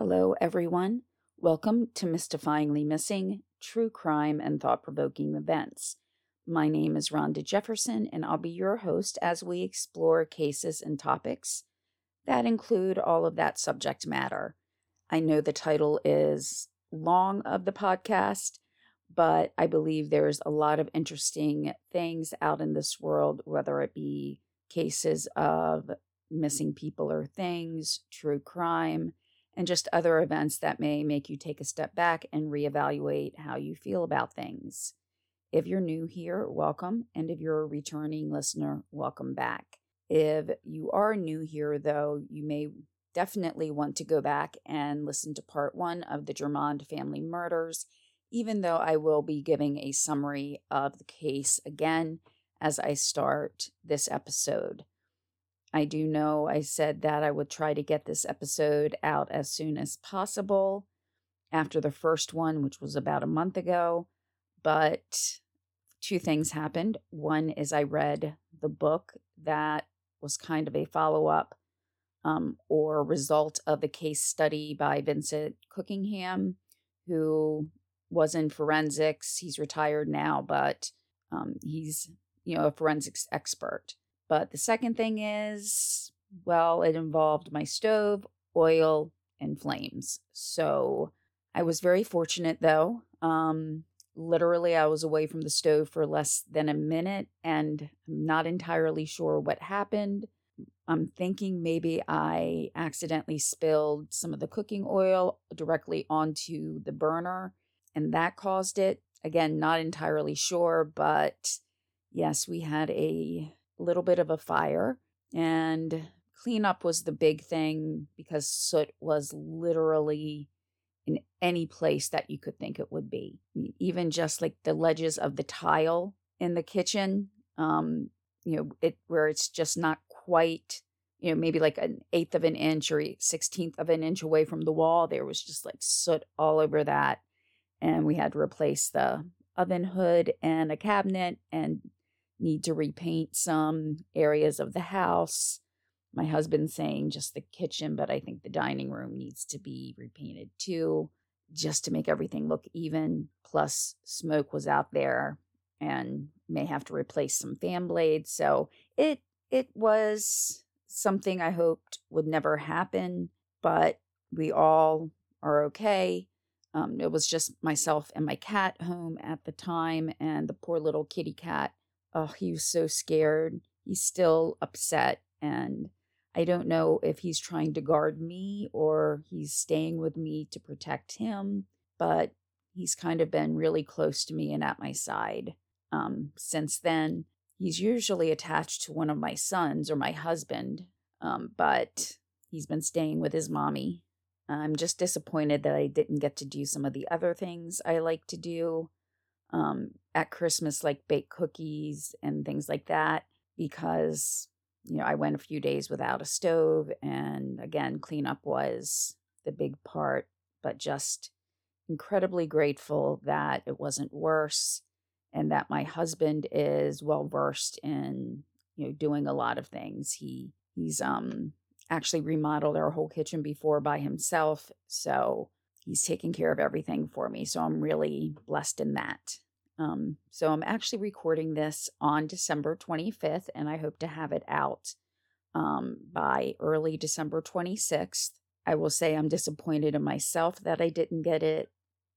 Hello, everyone. Welcome to Mystifyingly Missing True Crime and Thought Provoking Events. My name is Rhonda Jefferson, and I'll be your host as we explore cases and topics that include all of that subject matter. I know the title is long of the podcast, but I believe there's a lot of interesting things out in this world, whether it be cases of missing people or things, true crime and just other events that may make you take a step back and reevaluate how you feel about things. If you're new here, welcome. And if you're a returning listener, welcome back. If you are new here, though, you may definitely want to go back and listen to part one of the Germond family murders, even though I will be giving a summary of the case again as I start this episode. I do know I said that I would try to get this episode out as soon as possible after the first one, which was about a month ago. But two things happened. One is I read the book that was kind of a follow up um, or result of the case study by Vincent Cookingham, who was in forensics. He's retired now, but um, he's you know a forensics expert. But the second thing is, well, it involved my stove, oil, and flames. So I was very fortunate though. Um, literally, I was away from the stove for less than a minute and I'm not entirely sure what happened. I'm thinking maybe I accidentally spilled some of the cooking oil directly onto the burner and that caused it. Again, not entirely sure, but yes, we had a little bit of a fire and cleanup was the big thing because soot was literally in any place that you could think it would be. Even just like the ledges of the tile in the kitchen um you know it where it's just not quite you know maybe like an eighth of an inch or sixteenth of an inch away from the wall there was just like soot all over that and we had to replace the oven hood and a cabinet and need to repaint some areas of the house. My husband's saying just the kitchen, but I think the dining room needs to be repainted too, just to make everything look even. Plus, smoke was out there and may have to replace some fan blades. So it it was something I hoped would never happen, but we all are okay. Um, it was just myself and my cat home at the time, and the poor little kitty cat oh, he was so scared. He's still upset. And I don't know if he's trying to guard me or he's staying with me to protect him, but he's kind of been really close to me and at my side. Um, since then, he's usually attached to one of my sons or my husband, um, but he's been staying with his mommy. I'm just disappointed that I didn't get to do some of the other things I like to do um, at Christmas, like bake cookies and things like that, because, you know, I went a few days without a stove. And again, cleanup was the big part, but just incredibly grateful that it wasn't worse and that my husband is well versed in, you know, doing a lot of things. He, he's, um, actually remodeled our whole kitchen before by himself. So, he's taking care of everything for me. So I'm really blessed in that. Um, so I'm actually recording this on December 25th, and I hope to have it out um, by early December 26th. I will say I'm disappointed in myself that I didn't get it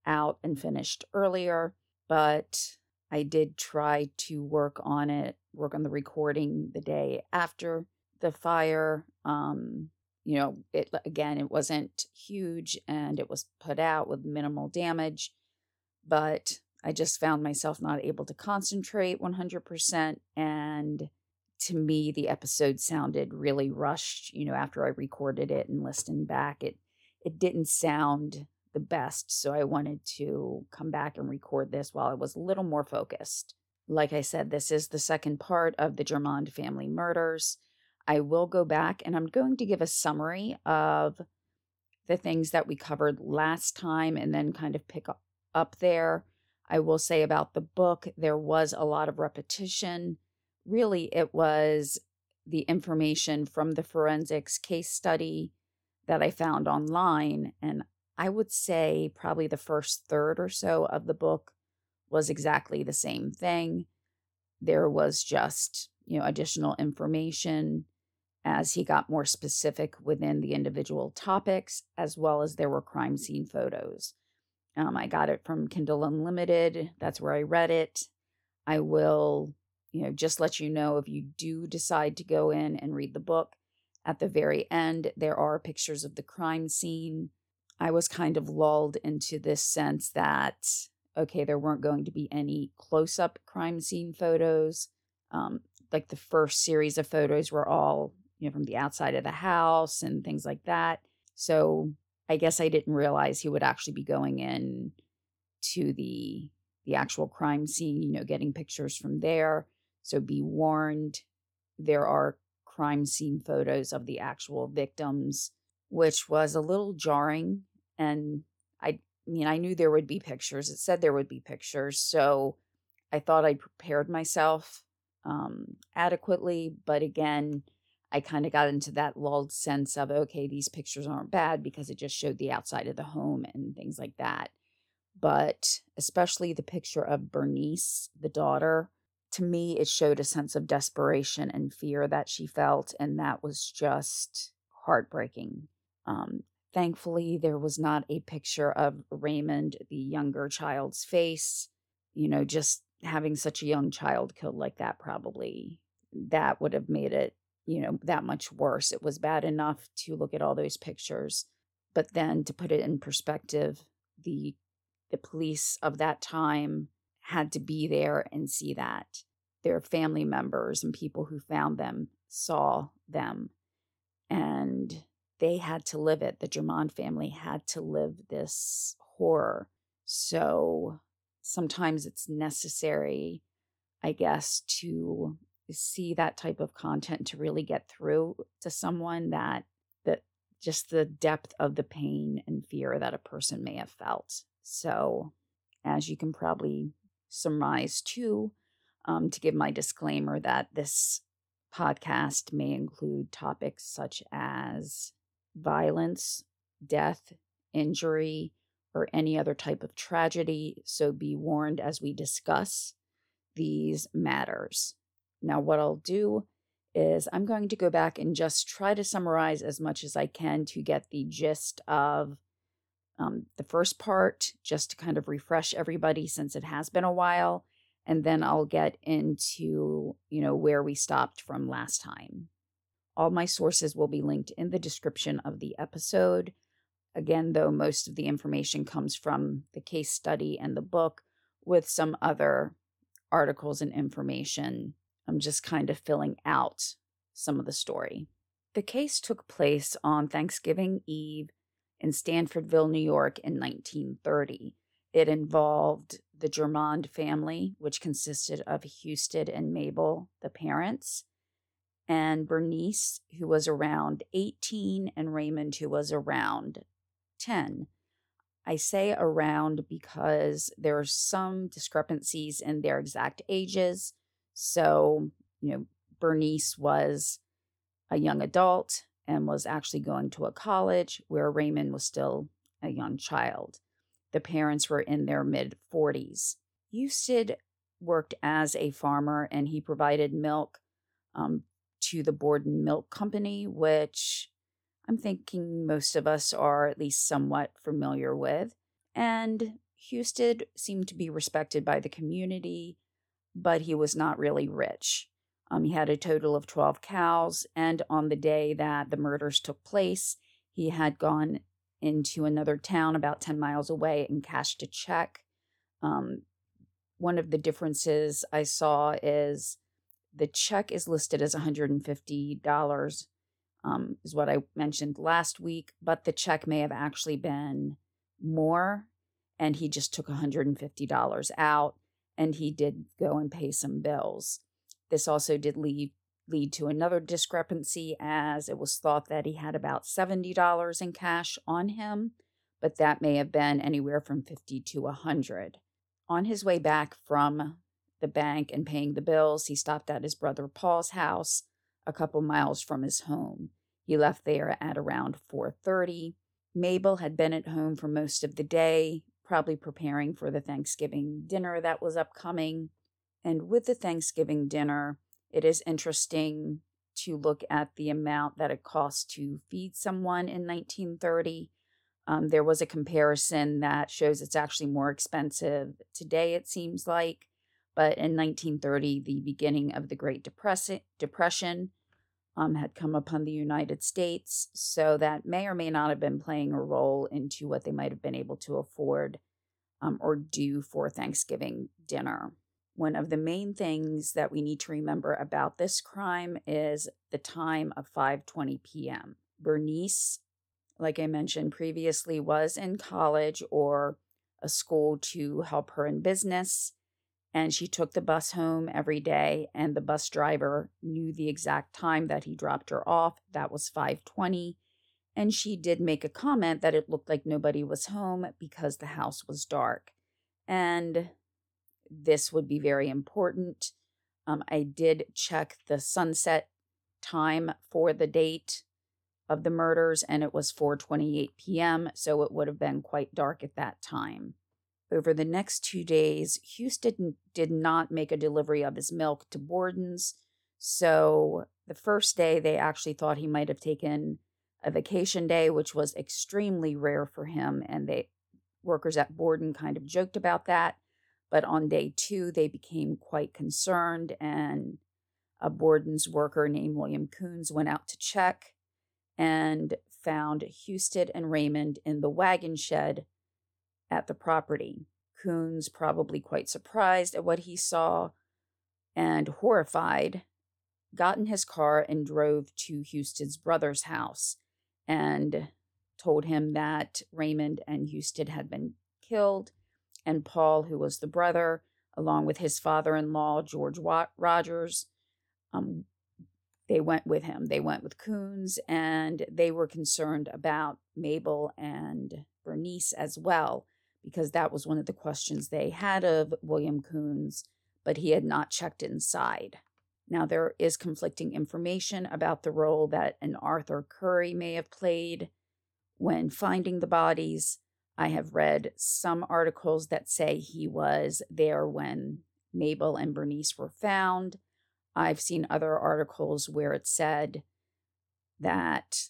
out and finished earlier, but I did try to work on it, work on the recording the day after the fire. Um, you know, it again, it wasn't huge and it was put out with minimal damage, but I just found myself not able to concentrate 100%. And to me, the episode sounded really rushed. You know, after I recorded it and listened back, it it didn't sound the best. So I wanted to come back and record this while I was a little more focused. Like I said, this is the second part of the Germond family murders. I will go back and I'm going to give a summary of the things that we covered last time and then kind of pick up there. I will say about the book, there was a lot of repetition. Really, it was the information from the forensics case study that I found online. And I would say probably the first third or so of the book was exactly the same thing. There was just, you know, additional information as he got more specific within the individual topics, as well as there were crime scene photos. Um, I got it from Kindle Unlimited. That's where I read it. I will, you know, just let you know if you do decide to go in and read the book. At the very end, there are pictures of the crime scene. I was kind of lulled into this sense that, okay, there weren't going to be any close up crime scene photos. Um, like the first series of photos were all, you know, from the outside of the house and things like that. So I guess I didn't realize he would actually be going in to the the actual crime scene, you know, getting pictures from there. So be warned, there are crime scene photos of the actual victims, which was a little jarring. And I, I mean, I knew there would be pictures. It said there would be pictures. So I thought I prepared myself um, adequately. But again, I kind of got into that lulled sense of, okay, these pictures aren't bad because it just showed the outside of the home and things like that. But especially the picture of Bernice, the daughter, to me, it showed a sense of desperation and fear that she felt. And that was just heartbreaking. Um, thankfully, there was not a picture of Raymond, the younger child's face. You know, just having such a young child killed like that probably that would have made it you know, that much worse. It was bad enough to look at all those pictures, but then to put it in perspective, the the police of that time had to be there and see that. Their family members and people who found them saw them and they had to live it. The Germond family had to live this horror. So sometimes it's necessary, I guess, to see that type of content to really get through to someone that that just the depth of the pain and fear that a person may have felt. So, as you can probably surmise too, um, to give my disclaimer that this podcast may include topics such as violence, death, injury, or any other type of tragedy. So be warned as we discuss these matters. Now, what I'll do is I'm going to go back and just try to summarize as much as I can to get the gist of um, the first part, just to kind of refresh everybody since it has been a while. And then I'll get into, you know, where we stopped from last time. All my sources will be linked in the description of the episode. Again, though, most of the information comes from the case study and the book, with some other articles and information I'm just kind of filling out some of the story. The case took place on Thanksgiving Eve in Stanfordville, New York in 1930. It involved the Germond family, which consisted of Husted and Mabel, the parents, and Bernice, who was around 18, and Raymond, who was around 10. I say around because there are some discrepancies in their exact ages, so, you know, Bernice was a young adult and was actually going to a college where Raymond was still a young child. The parents were in their mid 40s. Husted worked as a farmer and he provided milk um, to the Borden Milk Company, which I'm thinking most of us are at least somewhat familiar with. And Husted seemed to be respected by the community but he was not really rich. Um, he had a total of 12 cows, and on the day that the murders took place, he had gone into another town about 10 miles away and cashed a check. Um, one of the differences I saw is the check is listed as $150, um, is what I mentioned last week, but the check may have actually been more, and he just took $150 out and he did go and pay some bills. This also did lead lead to another discrepancy as it was thought that he had about $70 in cash on him, but that may have been anywhere from 50 to 100. On his way back from the bank and paying the bills, he stopped at his brother Paul's house a couple miles from his home. He left there at around 4:30. Mabel had been at home for most of the day, probably preparing for the Thanksgiving dinner that was upcoming. And with the Thanksgiving dinner, it is interesting to look at the amount that it cost to feed someone in 1930. Um, there was a comparison that shows it's actually more expensive today, it seems like. But in 1930, the beginning of the Great Depression um, had come upon the United States. So that may or may not have been playing a role into what they might have been able to afford um, or do for Thanksgiving dinner. One of the main things that we need to remember about this crime is the time of 5:20 p.m. Bernice, like I mentioned previously, was in college or a school to help her in business, and she took the bus home every day and the bus driver knew the exact time that he dropped her off. That was 5:20. And she did make a comment that it looked like nobody was home because the house was dark. And this would be very important. Um, I did check the sunset time for the date of the murders, and it was 4:28 p.m., so it would have been quite dark at that time. Over the next two days, Husted did not make a delivery of his milk to Borden's. So the first day, they actually thought he might have taken a vacation day, which was extremely rare for him. And the workers at Borden kind of joked about that. But on day two, they became quite concerned, and a Borden's worker named William Coons went out to check and found Husted and Raymond in the wagon shed at the property. Coons, probably quite surprised at what he saw and horrified, got in his car and drove to Husted's brother's house and told him that Raymond and Houston had been killed and Paul, who was the brother, along with his father in law, George Rogers. Um, they went with him. They went with Coons, and they were concerned about Mabel and Bernice as well, because that was one of the questions they had of William Coons, but he had not checked inside. Now, there is conflicting information about the role that an Arthur Curry may have played when finding the bodies. I have read some articles that say he was there when Mabel and Bernice were found. I've seen other articles where it said that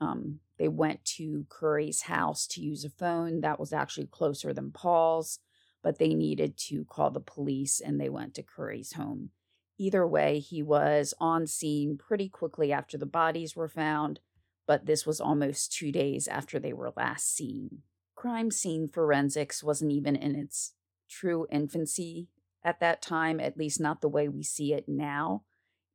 um, they went to Curry's house to use a phone that was actually closer than Paul's, but they needed to call the police and they went to Curry's home. Either way, he was on scene pretty quickly after the bodies were found, but this was almost two days after they were last seen crime scene forensics wasn't even in its true infancy at that time, at least not the way we see it now.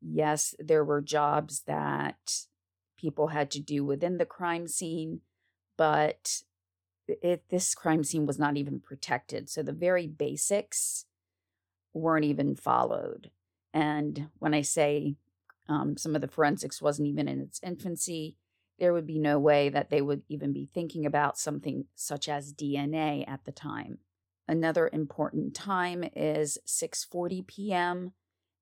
Yes, there were jobs that people had to do within the crime scene, but it, this crime scene was not even protected. So the very basics weren't even followed. And when I say um, some of the forensics wasn't even in its infancy, there would be no way that they would even be thinking about something such as DNA at the time. Another important time is 6:40 p.m.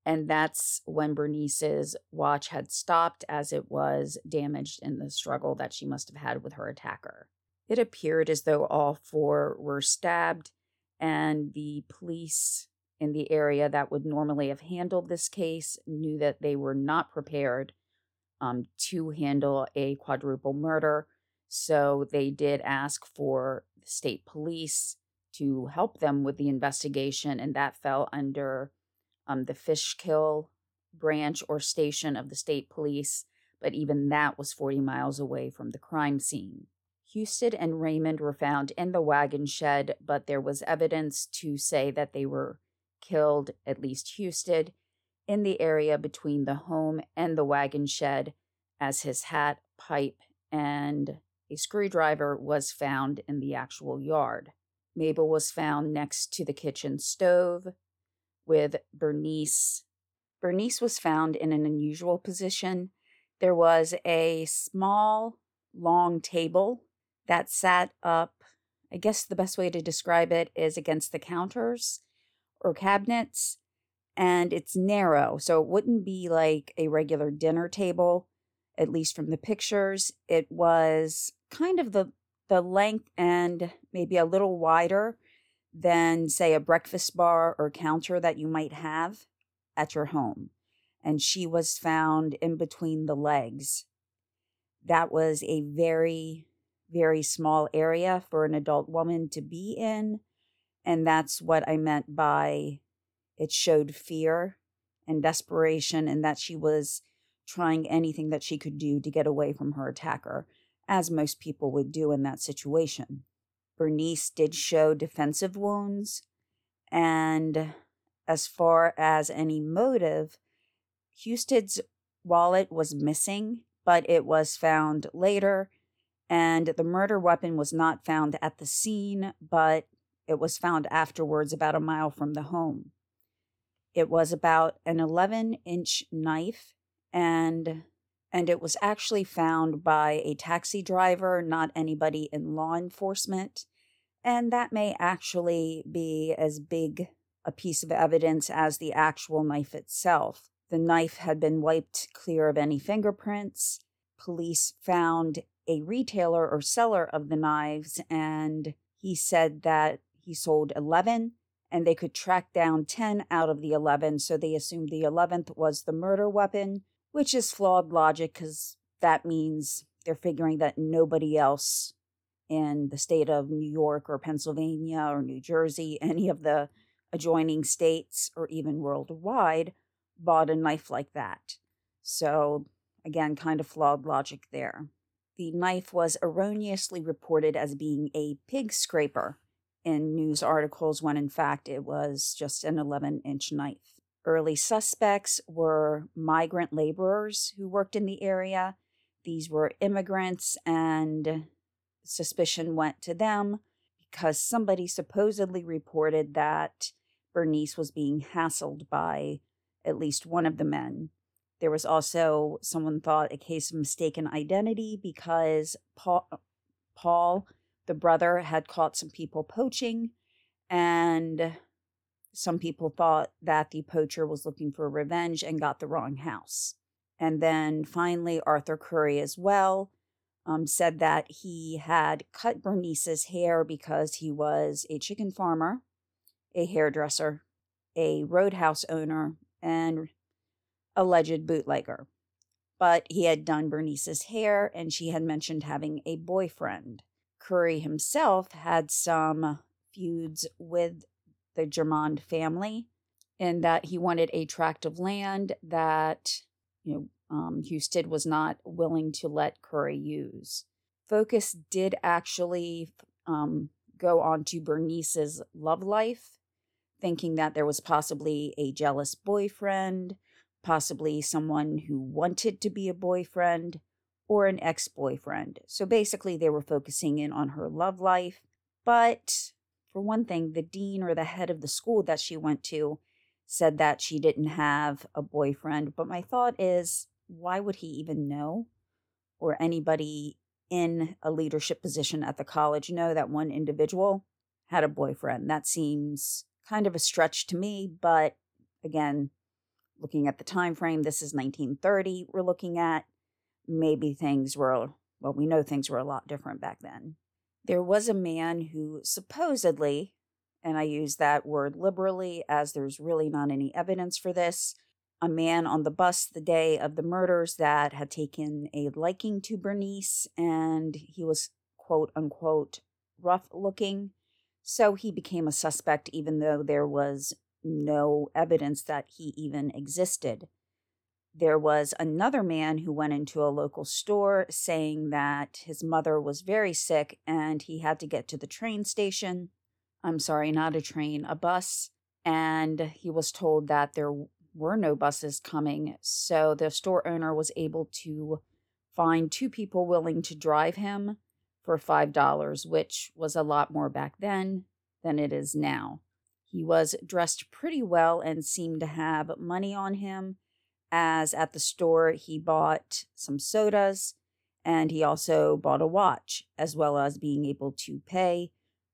and that's when Bernice's watch had stopped as it was damaged in the struggle that she must have had with her attacker. It appeared as though all four were stabbed and the police in the area that would normally have handled this case knew that they were not prepared um, to handle a quadruple murder. So they did ask for the state police to help them with the investigation, and that fell under um, the Fishkill branch or station of the state police. But even that was 40 miles away from the crime scene. Husted and Raymond were found in the wagon shed, but there was evidence to say that they were killed, at least Husted, in the area between the home and the wagon shed, as his hat, pipe, and a screwdriver was found in the actual yard. Mabel was found next to the kitchen stove with Bernice. Bernice was found in an unusual position. There was a small, long table that sat up. I guess the best way to describe it is against the counters or cabinets and it's narrow. So it wouldn't be like a regular dinner table. at least from the pictures, it was kind of the the length and maybe a little wider than say a breakfast bar or counter that you might have at your home. And she was found in between the legs. That was a very very small area for an adult woman to be in. And that's what I meant by it showed fear and desperation, and that she was trying anything that she could do to get away from her attacker, as most people would do in that situation. Bernice did show defensive wounds, and as far as any motive, Husted's wallet was missing, but it was found later and the murder weapon was not found at the scene, but it was found afterwards about a mile from the home. It was about an 11 inch knife, and and it was actually found by a taxi driver, not anybody in law enforcement. And that may actually be as big a piece of evidence as the actual knife itself. The knife had been wiped clear of any fingerprints. Police found a retailer or seller of the knives, and he said that he sold 11 and they could track down 10 out of the 11. So they assumed the 11th was the murder weapon, which is flawed logic because that means they're figuring that nobody else in the state of New York or Pennsylvania or New Jersey, any of the adjoining states or even worldwide, bought a knife like that. So, again, kind of flawed logic there the knife was erroneously reported as being a pig scraper in news articles when in fact it was just an 11 inch knife. Early suspects were migrant laborers who worked in the area. These were immigrants, and suspicion went to them because somebody supposedly reported that Bernice was being hassled by at least one of the men there was also, someone thought, a case of mistaken identity because Paul, Paul, the brother, had caught some people poaching, and some people thought that the poacher was looking for revenge and got the wrong house. And then finally, Arthur Curry as well um, said that he had cut Bernice's hair because he was a chicken farmer, a hairdresser, a roadhouse owner, and alleged bootlegger. But he had done Bernice's hair and she had mentioned having a boyfriend. Curry himself had some feuds with the Germond family and that he wanted a tract of land that, you know, um, Husted was not willing to let Curry use. Focus did actually um, go on to Bernice's love life, thinking that there was possibly a jealous boyfriend possibly someone who wanted to be a boyfriend or an ex boyfriend. So basically, they were focusing in on her love life. But for one thing, the dean or the head of the school that she went to said that she didn't have a boyfriend. But my thought is, why would he even know? Or anybody in a leadership position at the college know that one individual had a boyfriend? That seems kind of a stretch to me, but again, looking at the time frame, this is 1930 we're looking at. Maybe things were, well, we know things were a lot different back then. There was a man who supposedly, and I use that word liberally as there's really not any evidence for this, a man on the bus the day of the murders that had taken a liking to Bernice and he was quote unquote rough looking. So he became a suspect, even though there was no evidence that he even existed. There was another man who went into a local store saying that his mother was very sick and he had to get to the train station. I'm sorry, not a train, a bus. And he was told that there were no buses coming. So the store owner was able to find two people willing to drive him for $5, which was a lot more back then than it is now. He was dressed pretty well and seemed to have money on him, as at the store he bought some sodas and he also bought a watch, as well as being able to pay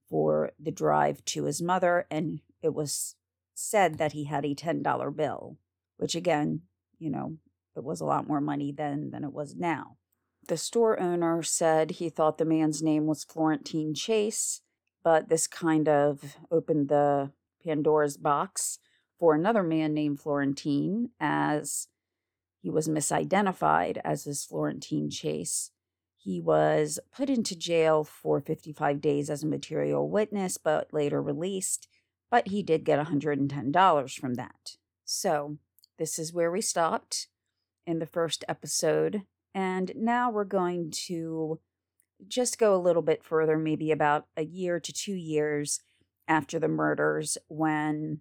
for the drive to his mother. And it was said that he had a $10 bill, which again, you know, it was a lot more money then than it was now. The store owner said he thought the man's name was Florentine Chase, but this kind of opened the Pandora's box for another man named Florentine as he was misidentified as this Florentine Chase. He was put into jail for 55 days as a material witness, but later released. But he did get $110 from that. So, this is where we stopped in the first episode. And now we're going to just go a little bit further, maybe about a year to two years after the murders, when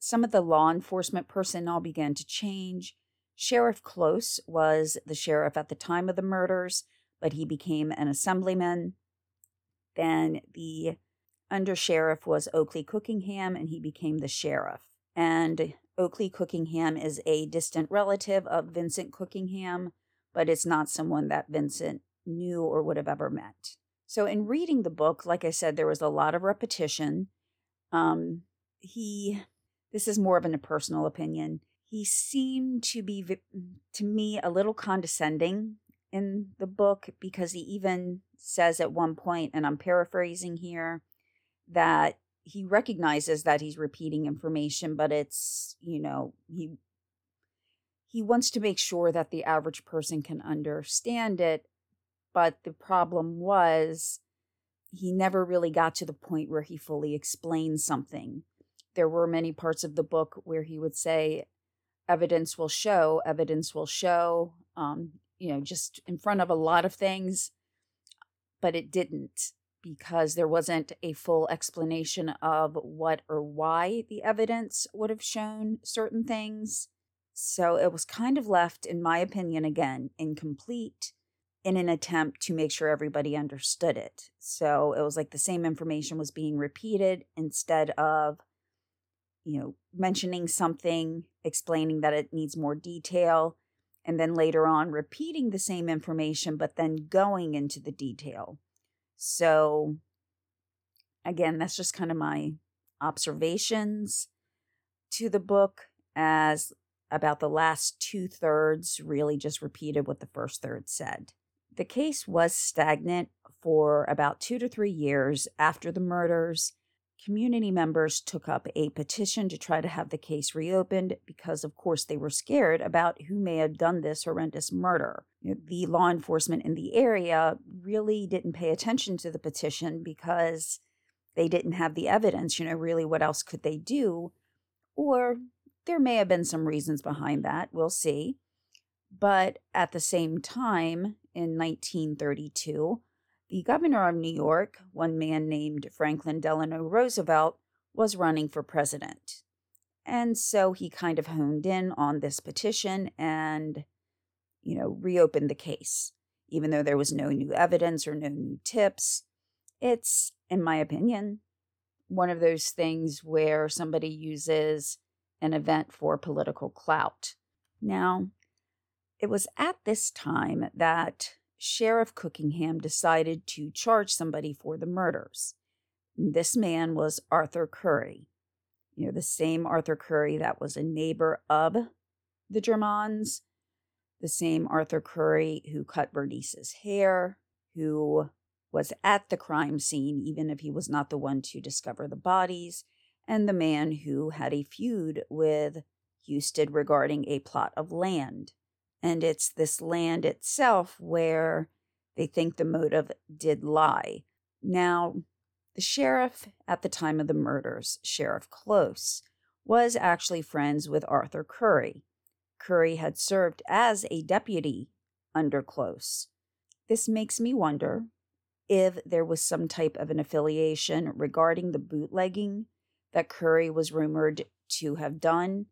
some of the law enforcement personnel began to change. Sheriff Close was the sheriff at the time of the murders, but he became an assemblyman. Then the under sheriff was Oakley Cookingham, and he became the sheriff. And Oakley Cookingham is a distant relative of Vincent Cookingham, but it's not someone that Vincent knew or would have ever met. So, in reading the book, like I said, there was a lot of repetition. Um, he, this is more of an, a personal opinion. He seemed to be, mm, to me, a little condescending in the book because he even says at one point, and I'm paraphrasing here, that he recognizes that he's repeating information, but it's, you know, he he wants to make sure that the average person can understand it. But the problem was he never really got to the point where he fully explained something. There were many parts of the book where he would say, evidence will show, evidence will show, um, you know, just in front of a lot of things, but it didn't because there wasn't a full explanation of what or why the evidence would have shown certain things. So it was kind of left, in my opinion, again, incomplete in an attempt to make sure everybody understood it. So it was like the same information was being repeated instead of, you know, mentioning something, explaining that it needs more detail, and then later on repeating the same information, but then going into the detail. So, again, that's just kind of my observations to the book as about the last two thirds really just repeated what the first third said. The case was stagnant for about two to three years after the murders, community members took up a petition to try to have the case reopened because, of course, they were scared about who may have done this horrendous murder. The law enforcement in the area really didn't pay attention to the petition because they didn't have the evidence. You know, really, what else could they do? Or there may have been some reasons behind that. We'll see. But at the same time, in 1932, the governor of New York, one man named Franklin Delano Roosevelt, was running for president. And so he kind of honed in on this petition and, you know, reopened the case. Even though there was no new evidence or no new tips, it's, in my opinion, one of those things where somebody uses an event for political clout. Now, it was at this time that Sheriff Cookingham decided to charge somebody for the murders. This man was Arthur Curry. You know, the same Arthur Curry that was a neighbor of the Germonds, the same Arthur Curry who cut Bernice's hair, who was at the crime scene, even if he was not the one to discover the bodies, and the man who had a feud with Husted regarding a plot of land. And it's this land itself where they think the motive did lie. Now, the sheriff at the time of the murders, Sheriff Close, was actually friends with Arthur Curry. Curry had served as a deputy under Close. This makes me wonder if there was some type of an affiliation regarding the bootlegging that Curry was rumored to have done,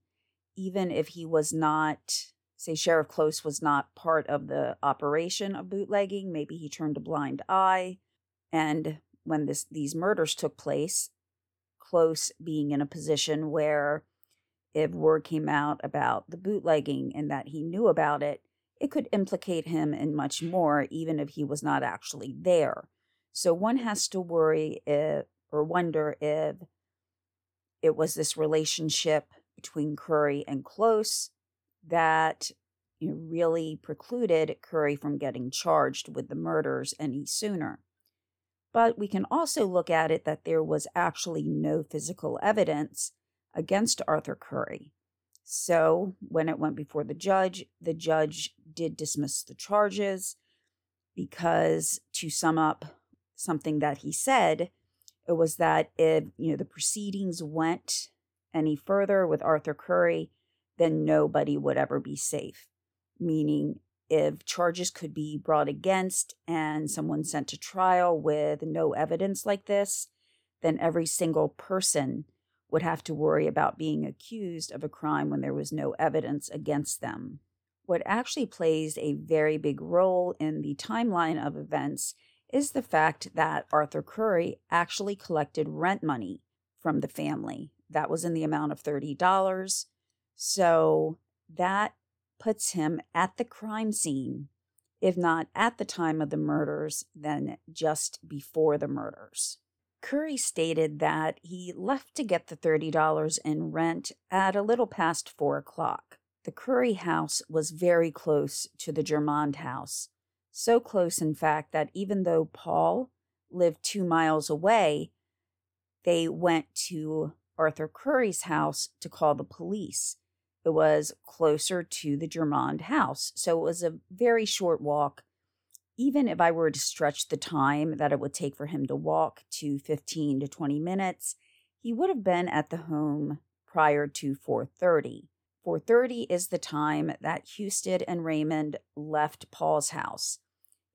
even if he was not say Sheriff Close was not part of the operation of bootlegging. Maybe he turned a blind eye. And when this these murders took place, Close being in a position where if word came out about the bootlegging and that he knew about it, it could implicate him in much more, even if he was not actually there. So one has to worry if, or wonder if it was this relationship between Curry and Close that you know, really precluded Curry from getting charged with the murders any sooner. But we can also look at it that there was actually no physical evidence against Arthur Curry. So, when it went before the judge, the judge did dismiss the charges because, to sum up something that he said, it was that if you know the proceedings went any further with Arthur Curry, then nobody would ever be safe. Meaning, if charges could be brought against and someone sent to trial with no evidence like this, then every single person would have to worry about being accused of a crime when there was no evidence against them. What actually plays a very big role in the timeline of events is the fact that Arthur Curry actually collected rent money from the family. That was in the amount of $30. So that puts him at the crime scene, if not at the time of the murders, then just before the murders. Curry stated that he left to get the $30 in rent at a little past four o'clock. The Curry house was very close to the Germond house, so close, in fact, that even though Paul lived two miles away, they went to Arthur Curry's house to call the police it was closer to the Germond house. So it was a very short walk. Even if I were to stretch the time that it would take for him to walk to 15 to 20 minutes, he would have been at the home prior to 4:30. 4:30 is the time that Husted and Raymond left Paul's house.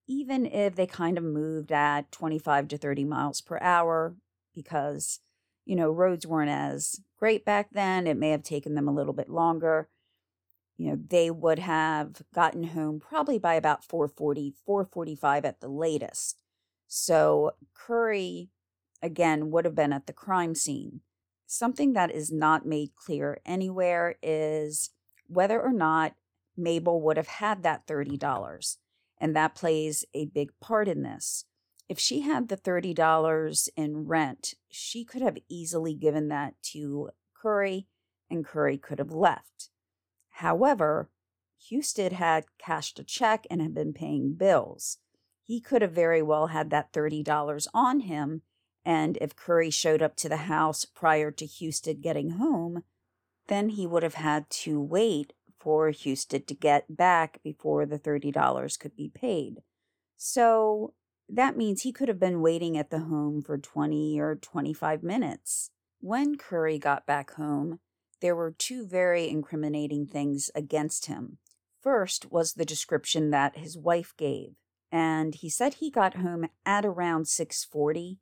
Even if they kind of moved at 25 to 30 miles per hour because you know, roads weren't as great back then. It may have taken them a little bit longer. You know, they would have gotten home probably by about 440, 445 at the latest. So Curry, again, would have been at the crime scene. Something that is not made clear anywhere is whether or not Mabel would have had that $30. And that plays a big part in this if she had the $30 in rent, she could have easily given that to Curry and Curry could have left. However, Husted had cashed a check and had been paying bills. He could have very well had that $30 on him, and if Curry showed up to the house prior to Husted getting home, then he would have had to wait for Husted to get back before the $30 could be paid. So that means he could have been waiting at the home for 20 or 25 minutes. When Curry got back home, there were two very incriminating things against him. First was the description that his wife gave, and he said he got home at around 6:40.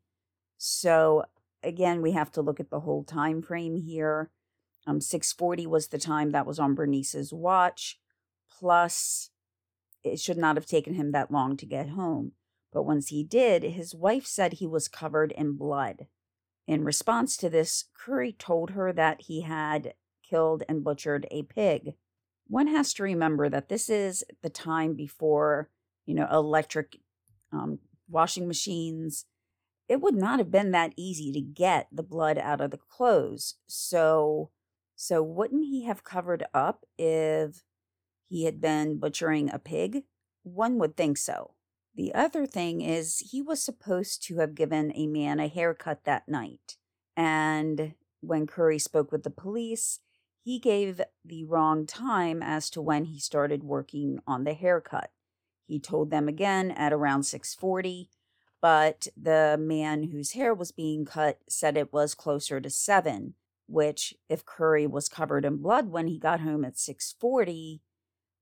So again, we have to look at the whole time frame here. Um 6:40 was the time that was on Bernice's watch, plus it should not have taken him that long to get home. But once he did, his wife said he was covered in blood. In response to this, Curry told her that he had killed and butchered a pig. One has to remember that this is the time before, you know, electric um, washing machines. It would not have been that easy to get the blood out of the clothes. So, so wouldn't he have covered up if he had been butchering a pig? One would think so. The other thing is, he was supposed to have given a man a haircut that night. And when Curry spoke with the police, he gave the wrong time as to when he started working on the haircut. He told them again at around 6:40, but the man whose hair was being cut said it was closer to 7, which if Curry was covered in blood when he got home at 6:40,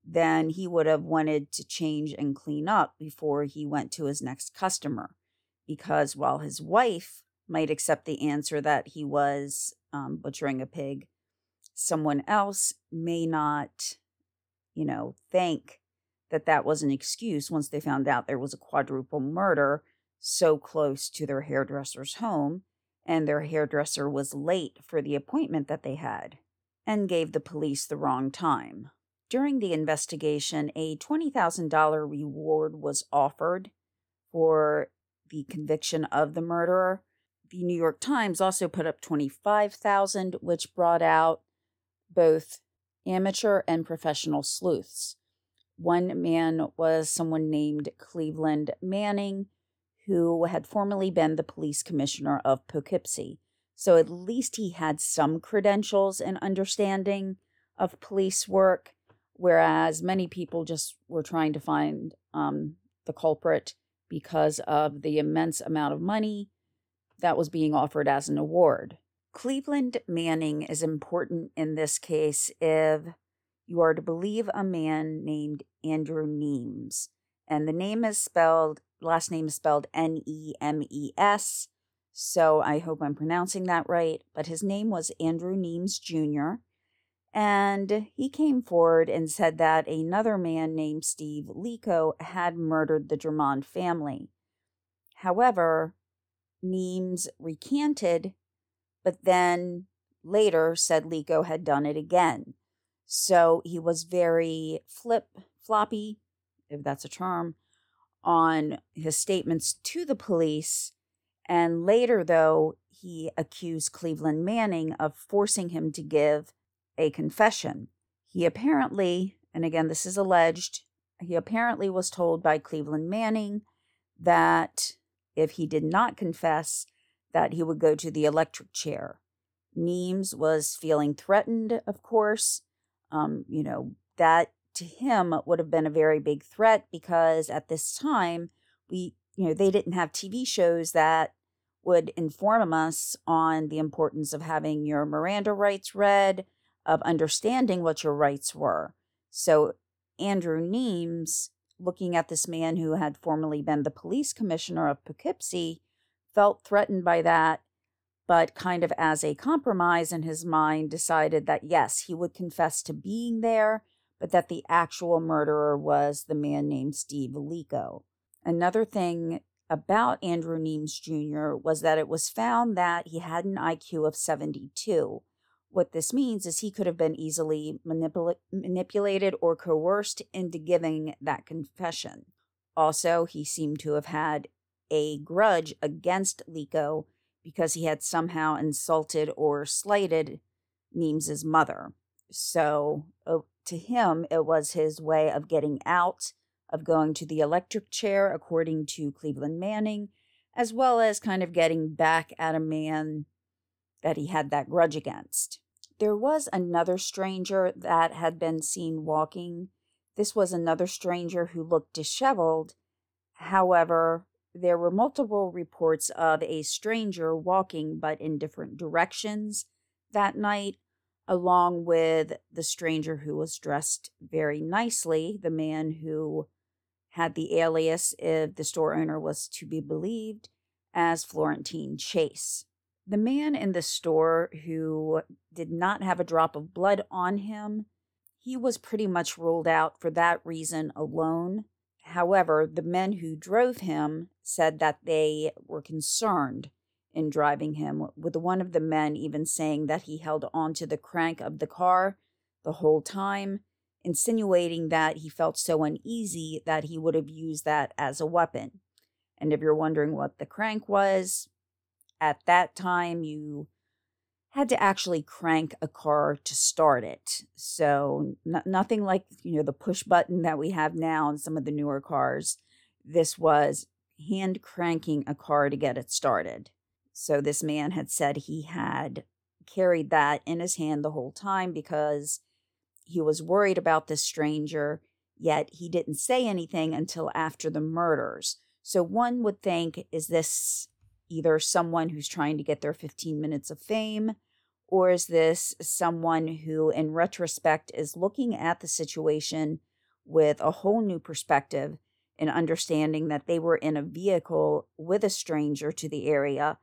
then he would have wanted to change and clean up before he went to his next customer. Because while his wife might accept the answer that he was um, butchering a pig, someone else may not, you know, think that that was an excuse once they found out there was a quadruple murder so close to their hairdresser's home and their hairdresser was late for the appointment that they had and gave the police the wrong time. During the investigation, a $20,000 reward was offered for the conviction of the murderer. The New York Times also put up 25,000, which brought out both amateur and professional sleuths. One man was someone named Cleveland Manning, who had formerly been the police commissioner of Poughkeepsie. So at least he had some credentials and understanding of police work, whereas many people just were trying to find um, the culprit because of the immense amount of money that was being offered as an award. Cleveland Manning is important in this case if you are to believe a man named Andrew Nemes. And the name is spelled, last name is spelled N E M E S. So I hope I'm pronouncing that right. But his name was Andrew Nemes Jr. And he came forward and said that another man named Steve Lico had murdered the Germond family. However, Nemes recanted, but then later said Lico had done it again. So he was very flip floppy, if that's a term, on his statements to the police. And later, though, he accused Cleveland Manning of forcing him to give a confession. He apparently, and again, this is alleged, he apparently was told by Cleveland Manning that if he did not confess, that he would go to the electric chair. Nemes was feeling threatened, of course. Um, you know, that to him would have been a very big threat because at this time, we, you know, they didn't have TV shows that would inform us on the importance of having your Miranda rights read, of understanding what your rights were. So Andrew Nemes, looking at this man who had formerly been the police commissioner of Poughkeepsie, felt threatened by that, but kind of as a compromise in his mind, decided that yes, he would confess to being there, but that the actual murderer was the man named Steve Lico. Another thing about Andrew Nemes Jr. was that it was found that he had an IQ of 72, what this means is he could have been easily manipula- manipulated or coerced into giving that confession. Also, he seemed to have had a grudge against Lico because he had somehow insulted or slighted Nemes's mother. So, uh, to him, it was his way of getting out, of going to the electric chair, according to Cleveland Manning, as well as kind of getting back at a man that he had that grudge against. There was another stranger that had been seen walking. This was another stranger who looked disheveled. However, there were multiple reports of a stranger walking but in different directions that night, along with the stranger who was dressed very nicely, the man who had the alias, if the store owner was to be believed, as Florentine Chase. The man in the store who did not have a drop of blood on him, he was pretty much ruled out for that reason alone. However, the men who drove him said that they were concerned in driving him, with one of the men even saying that he held onto the crank of the car the whole time, insinuating that he felt so uneasy that he would have used that as a weapon. And if you're wondering what the crank was, at that time you had to actually crank a car to start it. So n- nothing like, you know, the push button that we have now in some of the newer cars. This was hand cranking a car to get it started. So this man had said he had carried that in his hand the whole time because he was worried about this stranger, yet he didn't say anything until after the murders. So one would think, is this either someone who's trying to get their 15 minutes of fame, or is this someone who, in retrospect, is looking at the situation with a whole new perspective and understanding that they were in a vehicle with a stranger to the area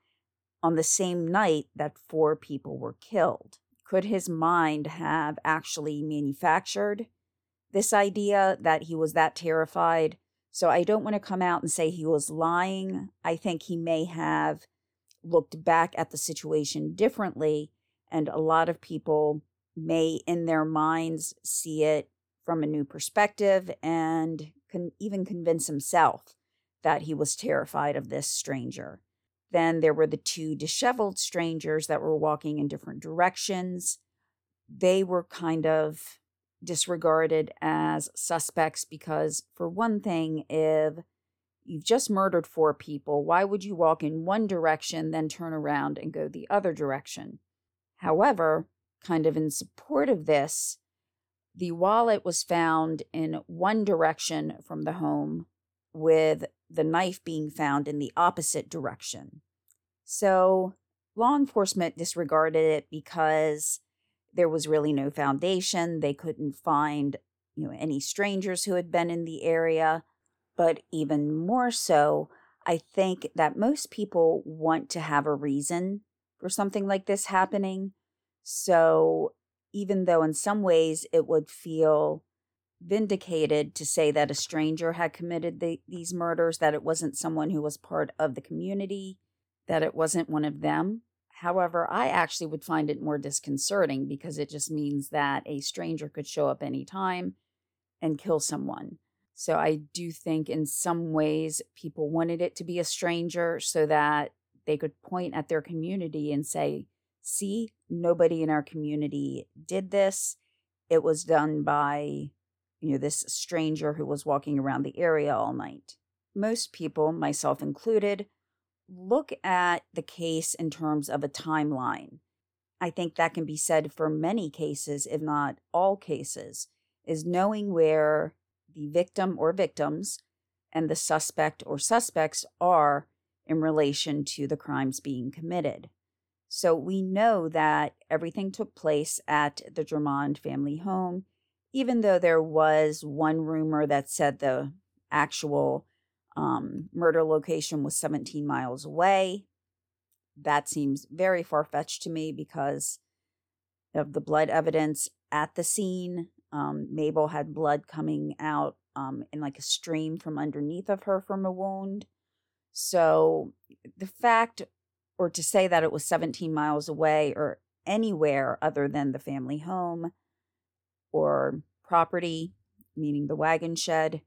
on the same night that four people were killed? Could his mind have actually manufactured this idea that he was that terrified so I don't want to come out and say he was lying. I think he may have looked back at the situation differently, and a lot of people may, in their minds, see it from a new perspective and can even convince himself that he was terrified of this stranger. Then there were the two disheveled strangers that were walking in different directions. They were kind of disregarded as suspects because, for one thing, if you've just murdered four people, why would you walk in one direction, then turn around and go the other direction? However, kind of in support of this, the wallet was found in one direction from the home, with the knife being found in the opposite direction. So, law enforcement disregarded it because there was really no foundation. They couldn't find, you know, any strangers who had been in the area. But even more so, I think that most people want to have a reason for something like this happening. So even though in some ways it would feel vindicated to say that a stranger had committed the, these murders, that it wasn't someone who was part of the community, that it wasn't one of them. However, I actually would find it more disconcerting because it just means that a stranger could show up anytime and kill someone. So I do think in some ways people wanted it to be a stranger so that they could point at their community and say, see, nobody in our community did this. It was done by, you know, this stranger who was walking around the area all night. Most people, myself included, look at the case in terms of a timeline. I think that can be said for many cases, if not all cases, is knowing where the victim or victims and the suspect or suspects are in relation to the crimes being committed. So we know that everything took place at the Germond family home, even though there was one rumor that said the actual um, murder location was 17 miles away. That seems very far fetched to me because of the blood evidence at the scene. Um, Mabel had blood coming out um, in like a stream from underneath of her from a wound. So the fact, or to say that it was 17 miles away or anywhere other than the family home or property, meaning the wagon shed,